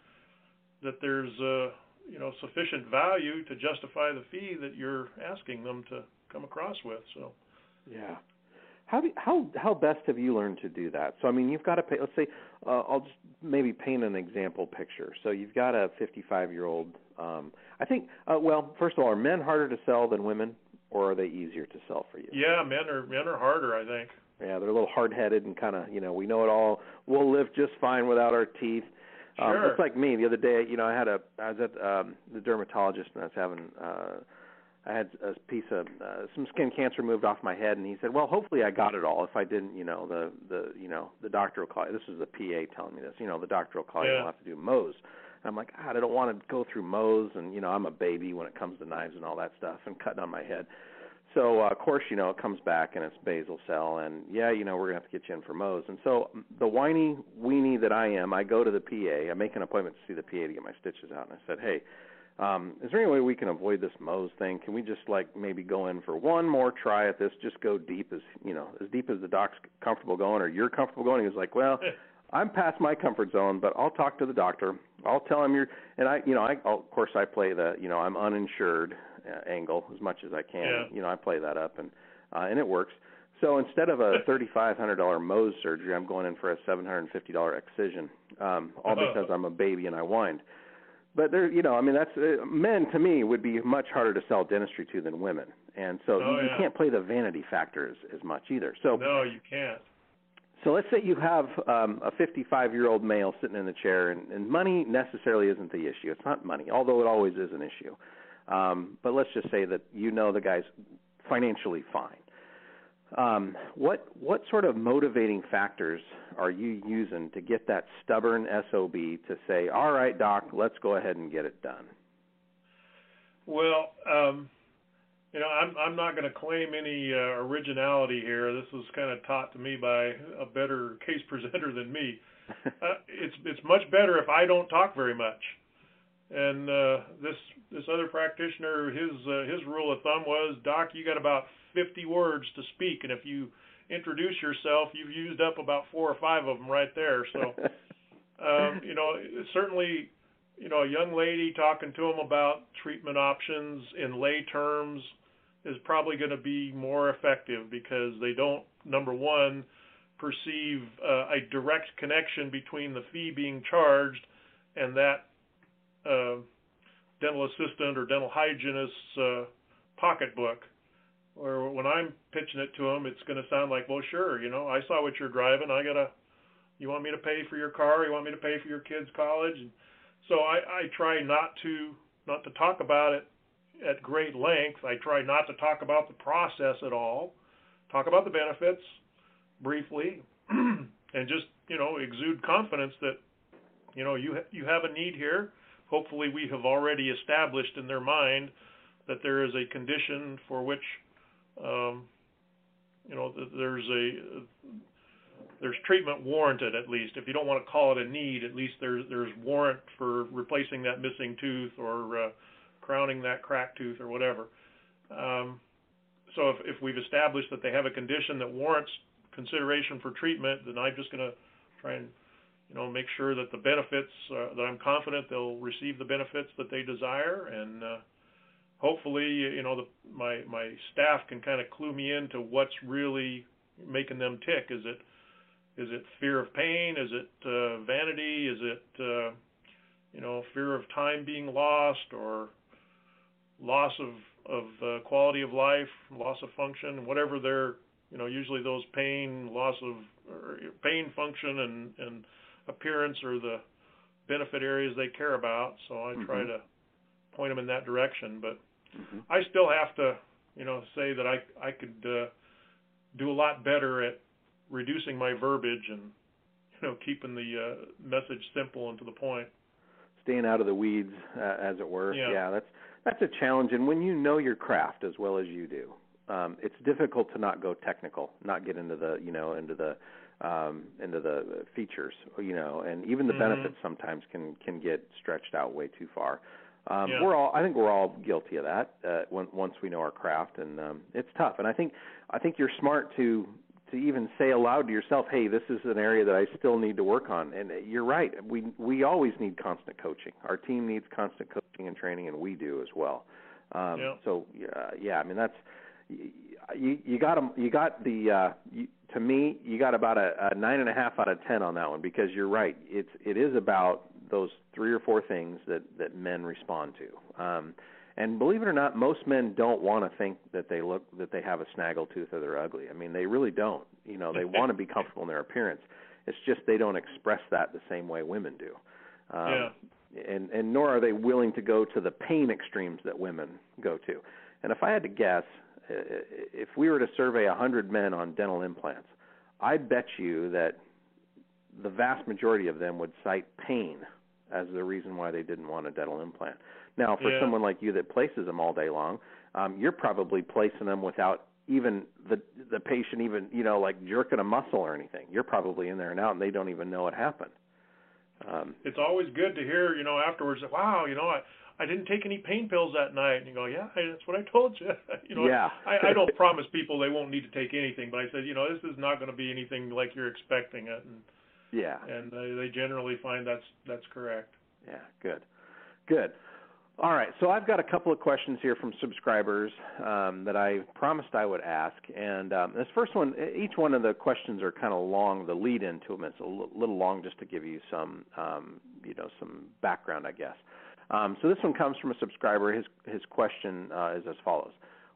that there's uh, you know sufficient value to justify the fee that you're asking them to come across with. So,
yeah, how do, you, how how best have you learned to do that? So I mean, you've got to pay. Let's say uh, I'll just maybe paint an example picture. So you've got a 55 year old. Um, I think. Uh, well, first of all, are men harder to sell than women, or are they easier to sell for you?
Yeah, men are men are harder. I think.
Yeah, they're a little hard headed and kind of you know we know it all. We'll live just fine without our teeth.
Um,
sure. It's like me the other day. You know, I had a I was at um, the dermatologist and I was having. Uh, I had a piece of uh, some skin cancer moved off my head, and he said, "Well, hopefully I got it all. If I didn't, you know, the the you know the doctor will call you. This is the PA telling me this. You know, the doctor will call
yeah.
you. You'll have to do Mohs." And I'm like, God, I don't want to go through Mohs, and you know, I'm a baby when it comes to knives and all that stuff, and cutting on my head. So uh, of course, you know, it comes back and it's basal cell, and yeah, you know, we're gonna have to get you in for Mohs. And so the whiny weenie that I am, I go to the PA. I make an appointment to see the PA to get my stitches out, and I said, hey um, is there any way we can avoid this Mohs thing? Can we just like maybe go in for one more try at this? Just go deep as you know, as deep as the doc's comfortable going, or you're comfortable going. He was like, well. [LAUGHS] I'm past my comfort zone, but I'll talk to the doctor. I'll tell him you're, and I, you know, I, of course, I play the, you know, I'm uninsured angle as much as I can.
Yeah.
You know, I play that up, and uh, and it works. So instead of a [LAUGHS] thirty-five hundred dollar Mohs surgery, I'm going in for a seven hundred and fifty dollar excision, um, all because I'm a baby and I whined but there, you know, I mean, that's uh, men to me would be much harder to sell dentistry to than women, and so
oh,
you,
yeah.
you can't play the vanity factor as, as much either. So
no, you can't.
So let's say you have um, a 55-year-old male sitting in the chair, and, and money necessarily isn't the issue. It's not money, although it always is an issue. Um, but let's just say that you know the guy's financially fine um, what what sort of motivating factors are you using to get that stubborn SOB to say, "All right, doc, let's go ahead and get it done"?
Well, um, you know, I'm I'm not going to claim any uh, originality here. This was kind of taught to me by a better case presenter than me. [LAUGHS] uh, it's it's much better if I don't talk very much. And uh, this this other practitioner, his uh, his rule of thumb was, Doc, you got about 50 words to speak, and if you introduce yourself, you've used up about four or five of them right there. So, [LAUGHS] um, you know, certainly, you know, a young lady talking to them about treatment options in lay terms is probably going to be more effective because they don't, number one, perceive uh, a direct connection between the fee being charged and that uh, dental assistant or dental hygienist's uh, pocketbook or when I'm pitching it to them, it's going to sound like, well, sure, you know, I saw what you're driving. I gotta. You want me to pay for your car? You want me to pay for your kids' college? And so I, I try not to not to talk about it at great length. I try not to talk about the process at all. Talk about the benefits briefly, [CLEARS THROAT] and just you know exude confidence that you know you you have a need here. Hopefully, we have already established in their mind that there is a condition for which um, you know, there's a there's treatment warranted at least. If you don't want to call it a need, at least there's there's warrant for replacing that missing tooth or uh, crowning that cracked tooth or whatever. Um, so if, if we've established that they have a condition that warrants consideration for treatment, then I'm just going to try and you know make sure that the benefits uh, that I'm confident they'll receive the benefits that they desire. And uh, hopefully you know the, my my staff can kind of clue me into what's really making them tick. Is it is it fear of pain? Is it uh, vanity? Is it uh, you know fear of time being lost or loss of of uh, quality of life loss of function whatever their you know usually those pain loss of pain function and and appearance or the benefit areas they care about. So I mm-hmm. try to point them in that direction. But mm-hmm. I still have to, you know, say that I I could uh, do a lot better at reducing my verbiage and you know keeping the uh, message simple and to the point.
Staying out of the weeds, uh, as it were.
Yeah.
yeah, that's that's a challenge. And when you know your craft as well as you do, um, it's difficult to not go technical, not get into the you know into the um, into the features, you know, and even the mm-hmm. benefits sometimes can can get stretched out way too far. Um,
yeah.
We're all, I think, we're all guilty of that uh, when, once we know our craft, and um, it's tough. And I think, I think you're smart to to even say aloud to yourself, "Hey, this is an area that I still need to work on." And you're right. We we always need constant coaching. Our team needs constant coaching and training, and we do as well. Um,
yeah.
So uh, yeah, I mean that's you you got them, you got the uh, you, to me you got about a, a nine and a half out of ten on that one because you're right. It's it is about those three or four things that that men respond to. Um, and believe it or not, most men don't want to think that they look that they have a snaggle tooth or they're ugly. I mean, they really don't. You know, they want to be comfortable in their appearance. It's just they don't express that the same way women do. Um,
yeah.
And and nor are they willing to go to the pain extremes that women go to. And if I had to guess, if we were to survey 100 men on dental implants, I bet you that the vast majority of them would cite pain as the reason why they didn't want a dental implant. Now, for
yeah.
someone like you that places them all day long, um, you're probably placing them without even the the patient even you know like jerking a muscle or anything. You're probably in there and out, and they don't even know it happened. Um,
it's always good to hear, you know, afterwards. Wow, you know, I I didn't take any pain pills that night. And you go, yeah, that's what I told you. [LAUGHS] you know,
yeah.
I, I don't promise people they won't need to take anything, but I said, you know, this is not going to be anything like you're expecting it. And
yeah,
and they, they generally find that's that's correct.
Yeah, good, good. All right, so I've got a couple of questions here from subscribers um, that I promised I would ask, and um, this first one, each one of the questions are kind of long. The lead into them is a l- little long, just to give you some, um, you know, some background, I guess. Um, so this one comes from a subscriber. His his question uh, is as follows: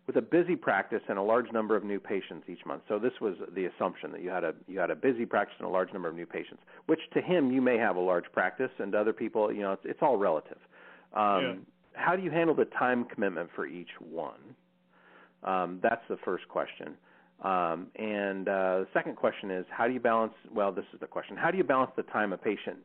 With a busy practice and a large number of new patients each month, so this was the assumption that you had a you had a busy practice and a large number of new patients, which to him you may have a large practice, and to other people, you know, it's, it's all relative. Um,
yeah.
How do you handle the time commitment for each one? Um, that's the first question. Um, and uh, the second question is, how do you balance? Well, this is the question: How do you balance the time a patient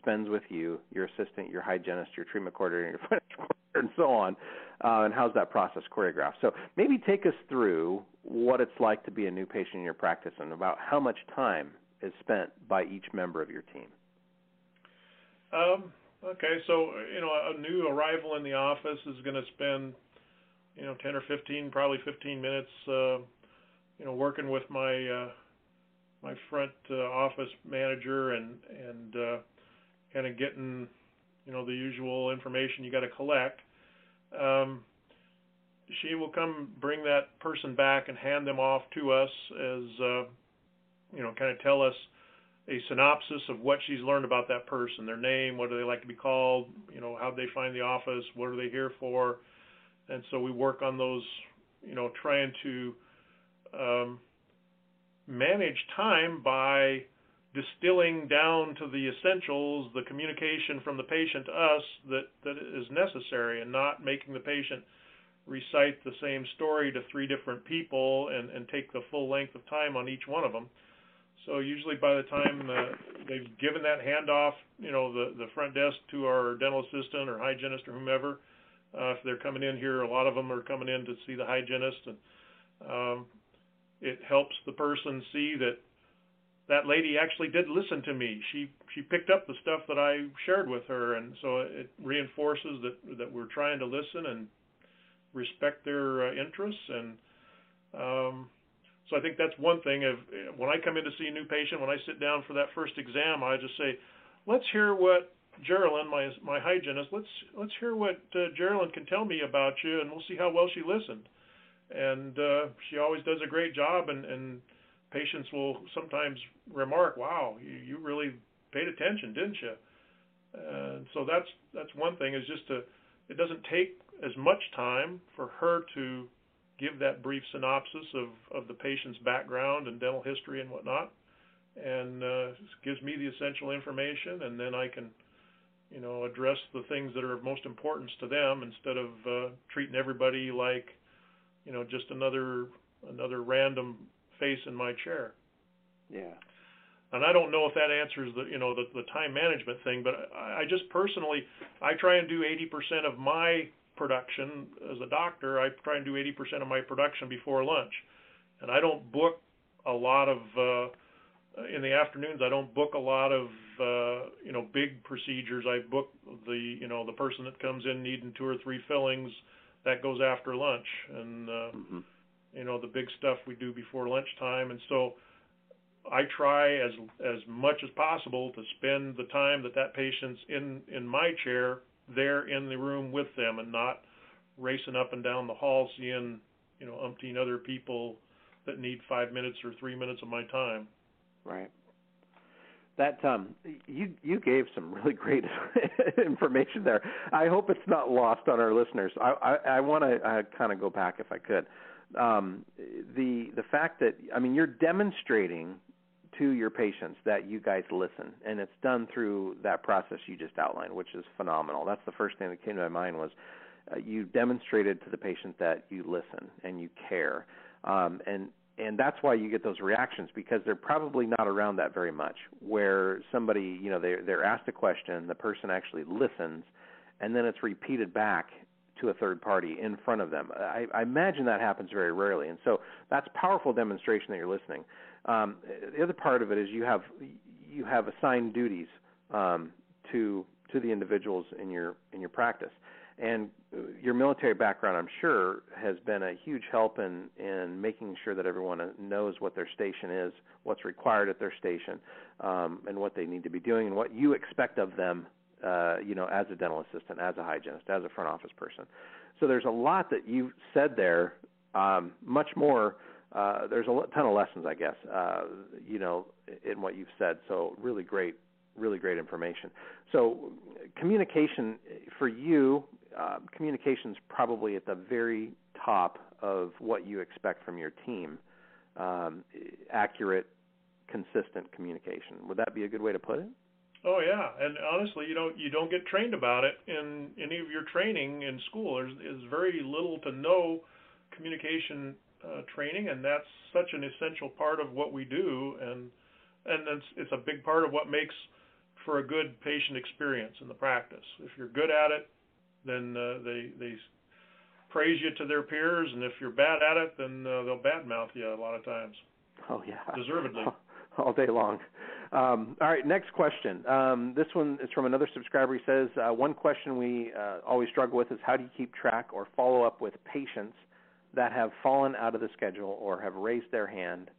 spends with you, your assistant, your hygienist, your treatment coordinator, your [LAUGHS] financial coordinator, and so on. Uh, and how's that process choreographed? So maybe take us through what it's like to be a new patient in your practice and about how much time is spent by each member of your team.
Um, okay, so you know, a new arrival in the office is going to spend, you know, 10 or 15, probably 15 minutes, uh, you know, working with my uh, my front uh, office manager and and uh, kind of getting, you know, the usual information you got to collect. Um, she will come bring that person back and hand them off to us as, uh, you know, kind of tell us a synopsis of what she's learned about that person, their name, what do they like to be called, you know, how they find the office, what are they here for, and so we work on those, you know, trying to um, manage time by distilling down to the essentials the communication from the patient to us that, that is necessary and not making the patient recite the same story to three different people and, and take the full length of time on each one of them. So usually by the time uh, they've given that handoff, you know, the, the front desk to our dental assistant or hygienist or whomever, uh, if they're coming in here, a lot of them are coming in to see the hygienist and Um, it helps the person see that that lady actually did listen to me. She she picked up the stuff that I shared with her, and so it reinforces that that we're trying to listen and respect their uh, interests. And um, so I think that's one thing. Of when I come in to see a new patient, when I sit down for that first exam, I just say, let's hear what Geraldine, my my hygienist, let's let's hear what uh, Geraldine can tell me about you, and we'll see how well she listened. And uh, she always does a great job, and and patients will sometimes remark, "Wow, you, you really paid attention, didn't you?" And so that's that's one thing is just to it doesn't take as much time for her to give that brief synopsis of of the patient's background and dental history and whatnot, and uh, gives me the essential information, and then I can you know address the things that are of most importance to them instead of uh, treating everybody like you know just another another random face in my chair.
Yeah.
And I don't know if that answers the you know the, the time management thing, but I, I just personally I try and do 80% of my production as a doctor. I try and do 80% of my production before lunch, and I don't book a lot of uh, in the afternoons. I don't book a lot of uh, you know big procedures. I book the you know the person that comes in needing two or three fillings that goes after lunch, and uh, mm-hmm you know the big stuff we do before lunchtime. And so I try as as much as possible to spend the time that that patient's in in my chair there in the room with them and not racing up and down the hall seeing you know umpteen other people that need five minutes or three minutes of my time.
Right. That um you you gave some really great [LAUGHS] information there. I hope it's not lost on our listeners. I i, I want to uh, kind of go back if i could um, the the fact that I mean you're demonstrating to your patients that you guys listen, and it's done through that process you just outlined, which is phenomenal. That's the first thing that came to my mind was uh, you demonstrated to the patient that you listen and you care, um, and and that's why you get those reactions because they're probably not around that very much. Where somebody you know they they're asked a question, the person actually listens, and then it's repeated back to a third party in front of them. I, I imagine that happens very rarely, and so that's powerful demonstration that you're listening. Um, the other part of it is you have you have assigned duties um, to to the individuals in your in your practice, and your military background, I'm sure, has been a huge help in in making sure that everyone knows what their station is, what's required at their station, um, and what they need to be doing, and what you expect of them uh, you know, as a dental assistant, as a hygienist, as a front office person. So there's a lot that you said there. Um, much more. Uh, there's a ton of lessons, I guess, uh, you know, in what you've said. So really great, really great information. So communication for you, uh, communication's probably at the very top of what you expect from your team. Um, accurate, consistent communication. Would that be a good way to put it?
Oh yeah, and honestly, you don't you don't get trained about it in any of your training in school. There's is very little to no communication uh, training, and that's such an essential part of what we do, and and it's it's a big part of what makes for a good patient experience in the practice. If you're good at it, then uh, they they praise you to their peers, and if you're bad at it, then uh, they'll badmouth you a lot of times.
Oh yeah,
deservedly. [LAUGHS]
All day long. Um, all right, next question. Um, this one is from another subscriber. He says, uh, One question we uh, always struggle with is how do you keep track or follow up with patients that have fallen out of the schedule or have raised their hand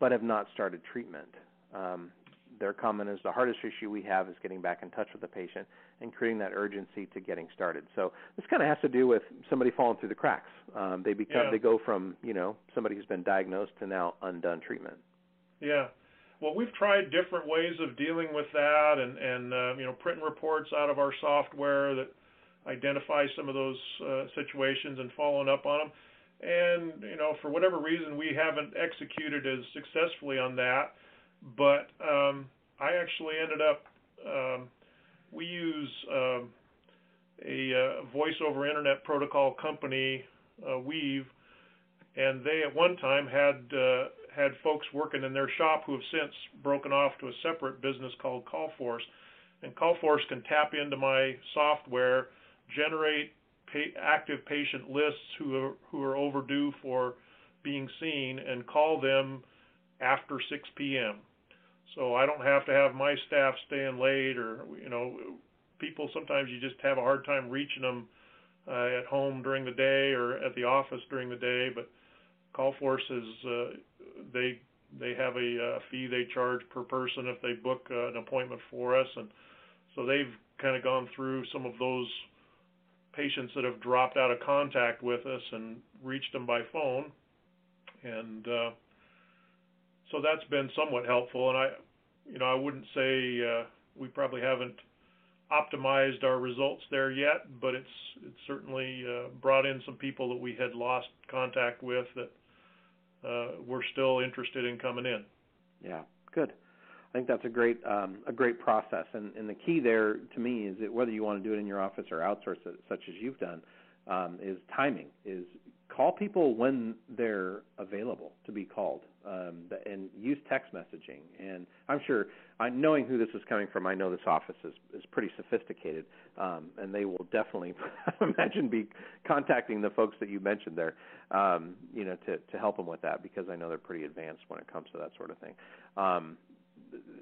but have not started treatment? Um, their comment is the hardest issue we have is getting back in touch with the patient and creating that urgency to getting started. So this kind of has to do with somebody falling through the cracks. Um, they become
yeah.
they go from you know somebody who's been diagnosed to now undone treatment.
Yeah, well, we've tried different ways of dealing with that, and and uh, you know, printing reports out of our software that identify some of those uh, situations and following up on them. And you know, for whatever reason, we haven't executed as successfully on that. But um, I actually ended up. Um, we use um, a uh, voice over internet protocol company, uh, Weave, and they at one time had uh, had folks working in their shop who have since broken off to a separate business called CallForce. And CallForce can tap into my software, generate pay, active patient lists who are, who are overdue for being seen and call them after 6 p.m. So I don't have to have my staff staying late or you know people sometimes you just have a hard time reaching them uh, at home during the day or at the office during the day but CallForce is uh, they they have a uh, fee they charge per person if they book uh, an appointment for us and so they've kind of gone through some of those patients that have dropped out of contact with us and reached them by phone and uh, so that's been somewhat helpful. And I, you know, I wouldn't say uh, we probably haven't optimized our results there yet, but it's it's certainly uh, brought in some people that we had lost contact with that we're still interested in coming in.
Yeah, good. I think that's a great um, a great process, and, and the key there to me is that whether you want to do it in your office or outsource it, such as you've done, um, is timing. Is call people when they're available to be called um, and use text messaging. And I'm sure, I, knowing who this is coming from, I know this office is, is pretty sophisticated, um, and they will definitely, [LAUGHS] imagine, be contacting the folks that you mentioned there, um, you know, to to help them with that because I know they're pretty advanced when it comes to that sort of thing. Um,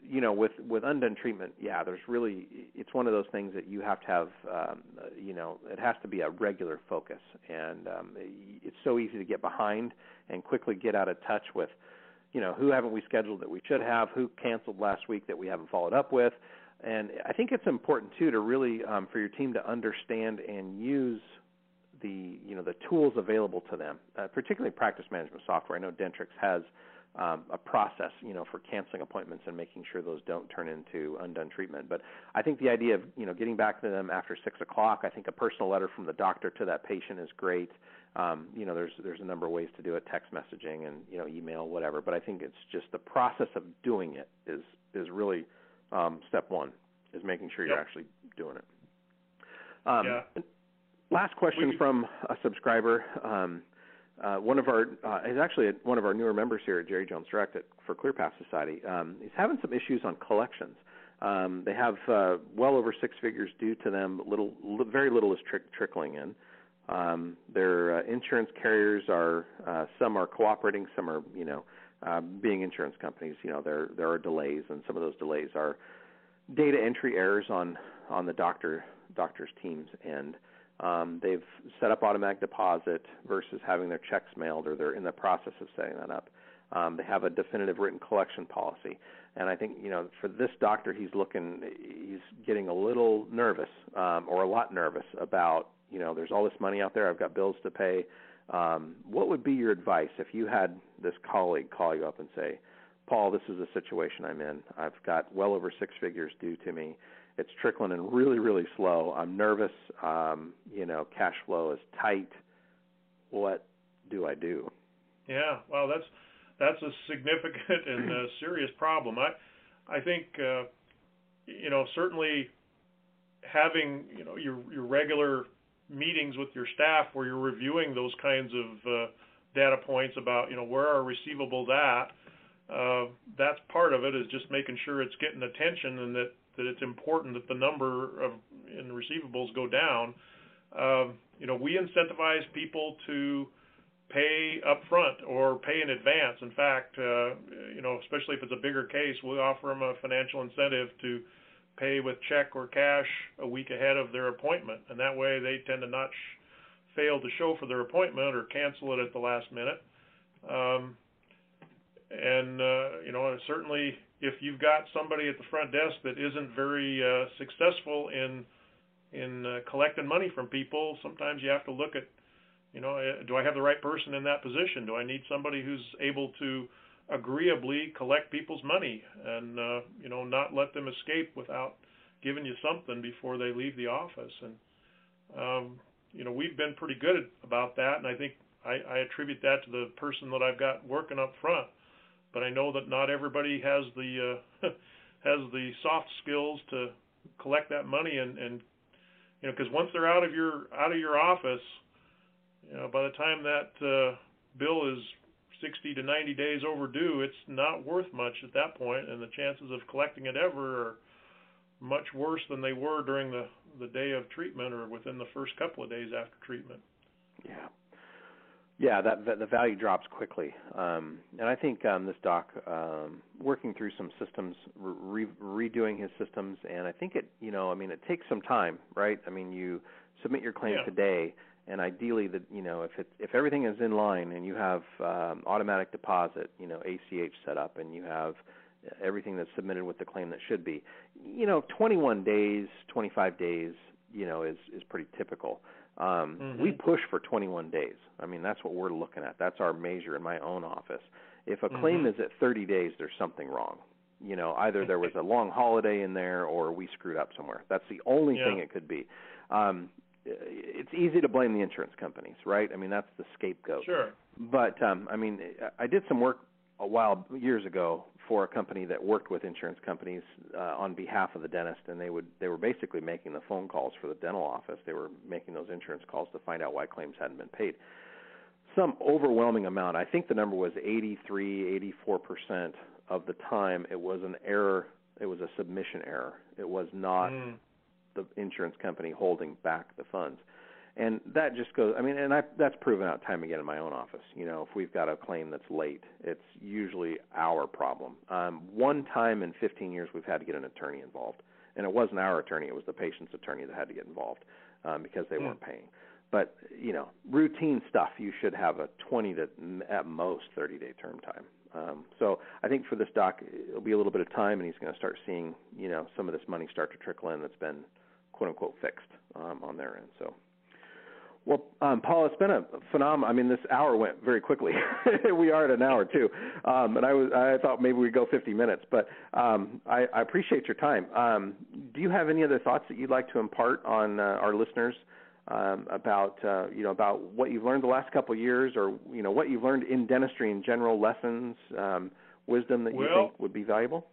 you know, with with undone treatment, yeah, there's really it's one of those things that you have to have, um, you know, it has to be a regular focus, and um, it's so easy to get behind and quickly get out of touch with, you know, who haven't we scheduled that we should have, who canceled last week that we haven't followed up with, and I think it's important too to really um, for your team to understand and use the you know the tools available to them, uh, particularly practice management software. I know Dentrix has um, a process, you know, for canceling appointments and making sure those don't turn into undone treatment. But I think the idea of you know getting back to them after six o'clock, I think a personal letter from the doctor to that patient is great. Um, you know, there's there's a number of ways to do it, text messaging and you know email, whatever. But I think it's just the process of doing it is is really um, step one, is making sure you're actually doing it.
Um, yeah.
Last question we, from a subscriber. Um, uh, one of our uh, is actually one of our newer members here at Jerry Jones Direct at, for ClearPath Society. Um, he's having some issues on collections. Um, they have uh, well over six figures due to them. Little, li- very little is trick- trickling in. Um, their uh, insurance carriers are uh, some are cooperating, some are you know uh, being insurance companies. You know there there are delays, and some of those delays are data entry errors on on the doctor doctor's team's end. Um, they've set up automatic deposit versus having their checks mailed, or they're in the process of setting that up. Um, they have a definitive written collection policy, and I think you know for this doctor, he's looking, he's getting a little nervous, um, or a lot nervous about you know there's all this money out there, I've got bills to pay. Um, what would be your advice if you had this colleague call you up and say, Paul, this is the situation I'm in. I've got well over six figures due to me it's trickling in really, really slow. I'm nervous. Um, you know, cash flow is tight. What do I do?
Yeah, well, that's that's a significant [LAUGHS] and uh, serious problem. I I think uh, you know certainly having you know your your regular meetings with your staff where you're reviewing those kinds of uh, data points about you know where are receivables at. Uh, that's part of it is just making sure it's getting attention and that that it's important that the number of in receivables go down. Um, you know, we incentivize people to pay up front or pay in advance. In fact, uh, you know, especially if it's a bigger case, we offer them a financial incentive to pay with check or cash a week ahead of their appointment, and that way they tend to not sh- fail to show for their appointment or cancel it at the last minute. Um, and uh, you know, certainly if you've got somebody at the front desk that isn't very uh, successful in in uh, collecting money from people, sometimes you have to look at, you know, uh, do I have the right person in that position? Do I need somebody who's able to agreeably collect people's money and uh, you know not let them escape without giving you something before they leave the office? And um, you know, we've been pretty good about that, and I think I, I attribute that to the person that I've got working up front but I know that not everybody has the uh, [LAUGHS] has the soft skills to collect that money and and you know because once they're out of your out of your office, you know by the time that uh, bill is 60 to 90 days overdue, it's not worth much at that point, and the chances of collecting it ever are much worse than they were during the the day of treatment or within the first couple of days after treatment.
Yeah. Yeah, that, that the value drops quickly, um, and I think um, this doc um, working through some systems, re- redoing his systems, and I think it, you know, I mean, it takes some time, right? I mean, you submit your claim
yeah.
today, and ideally, that you know, if it if everything is in line and you have um, automatic deposit, you know, ACH set up, and you have everything that's submitted with the claim that should be, you know, 21 days, 25 days, you know, is is pretty typical. Um,
mm-hmm.
We push for 21 days. I mean, that's what we're looking at. That's our measure in my own office. If a claim
mm-hmm.
is at 30 days, there's something wrong. You know, either there was [LAUGHS] a long holiday in there or we screwed up somewhere. That's the only
yeah.
thing it could be. Um, it's easy to blame the insurance companies, right? I mean, that's the scapegoat.
Sure.
But um, I mean, I did some work a while years ago for a company that worked with insurance companies uh, on behalf of the dentist, and they would they were basically making the phone calls for the dental office. They were making those insurance calls to find out why claims hadn't been paid. Some overwhelming amount. I think the number was 83, 84 percent of the time it was an error. It was a submission error. It was not
mm.
the insurance company holding back the funds and that just goes i mean and i that's proven out time again in my own office. You know if we've got a claim that's late it's usually our problem. Um one time in 15 years we've had to get an attorney involved. And it wasn't our attorney it was the patient's attorney that had to get involved um because they
mm.
weren't paying. But you know routine stuff you should have a 20 to at most 30 day term time. Um so i think for this doc it'll be a little bit of time and he's going to start seeing you know some of this money start to trickle in that's been quote unquote fixed um on their end. So well, um, Paul, it's been a phenomenal. I mean, this hour went very quickly. [LAUGHS] we are at an hour too, um, and I was I thought maybe we'd go 50 minutes, but um, I, I appreciate your time. Um, do you have any other thoughts that you'd like to impart on uh, our listeners um, about uh, you know about what you've learned the last couple of years, or you know what you've learned in dentistry in general, lessons, um, wisdom that you
well,
think would be valuable?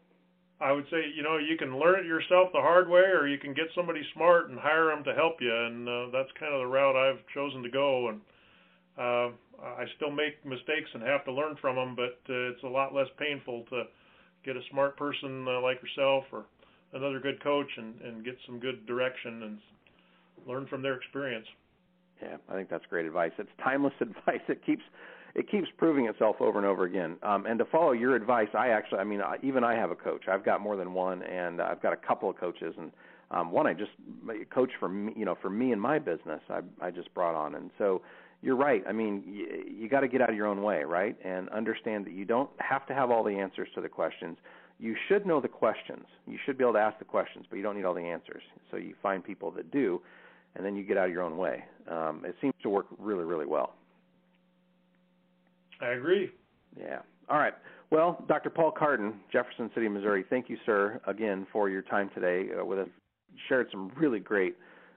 I would say, you know, you can learn it yourself the hard way, or you can get somebody smart and hire them to help you, and uh, that's kind of the route I've chosen to go. And uh, I still make mistakes and have to learn from them, but uh, it's a lot less painful to get a smart person uh, like yourself or another good coach and, and get some good direction and learn from their experience.
Yeah, I think that's great advice. It's timeless [LAUGHS] advice. It keeps it keeps proving itself over and over again. Um, and to follow your advice, I actually, I mean, I, even I have a coach. I've got more than one, and I've got a couple of coaches, and um, one I just coach for me, you know, for me and my business. I I just brought on, and so you're right. I mean, you, you got to get out of your own way, right, and understand that you don't have to have all the answers to the questions. You should know the questions. You should be able to ask the questions, but you don't need all the answers. So you find people that do, and then you get out of your own way. Um, it seems to work really, really well.
I agree.
Yeah. All right. Well, Dr. Paul Cardon, Jefferson City, Missouri, thank you, sir, again for your time today uh, with us. Shared some really great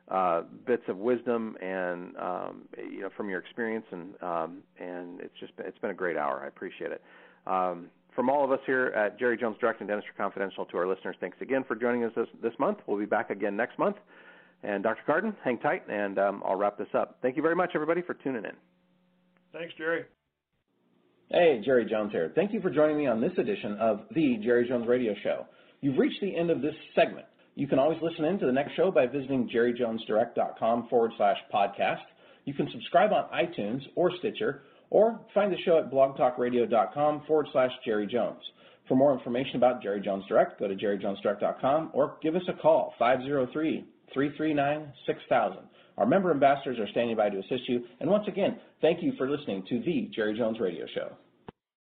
uh, bits of wisdom and um, you know from your experience, and um, and it's just it's been a great hour. I appreciate it. Um, from all of us here at Jerry Jones Direct and Dentistry Confidential to our listeners, thanks again for joining us this, this month. We'll be back again next month. And Dr. Cardon, hang tight, and um, I'll wrap this up. Thank you very much, everybody, for tuning in.
Thanks, Jerry.
Hey, Jerry Jones here. Thank you for joining me on this edition of the Jerry Jones Radio Show. You've reached the end of this segment. You can always listen in to the next show by visiting jerryjonesdirect.com forward slash podcast. You can subscribe on iTunes or Stitcher, or find the show at blogtalkradio.com forward slash Jerry Jones. For more information about Jerry Jones Direct, go to jerryjonesdirect.com or give us a call, 503 339 6000. Our member ambassadors are standing by to assist you. And once again, thank you for listening to the Jerry Jones Radio Show.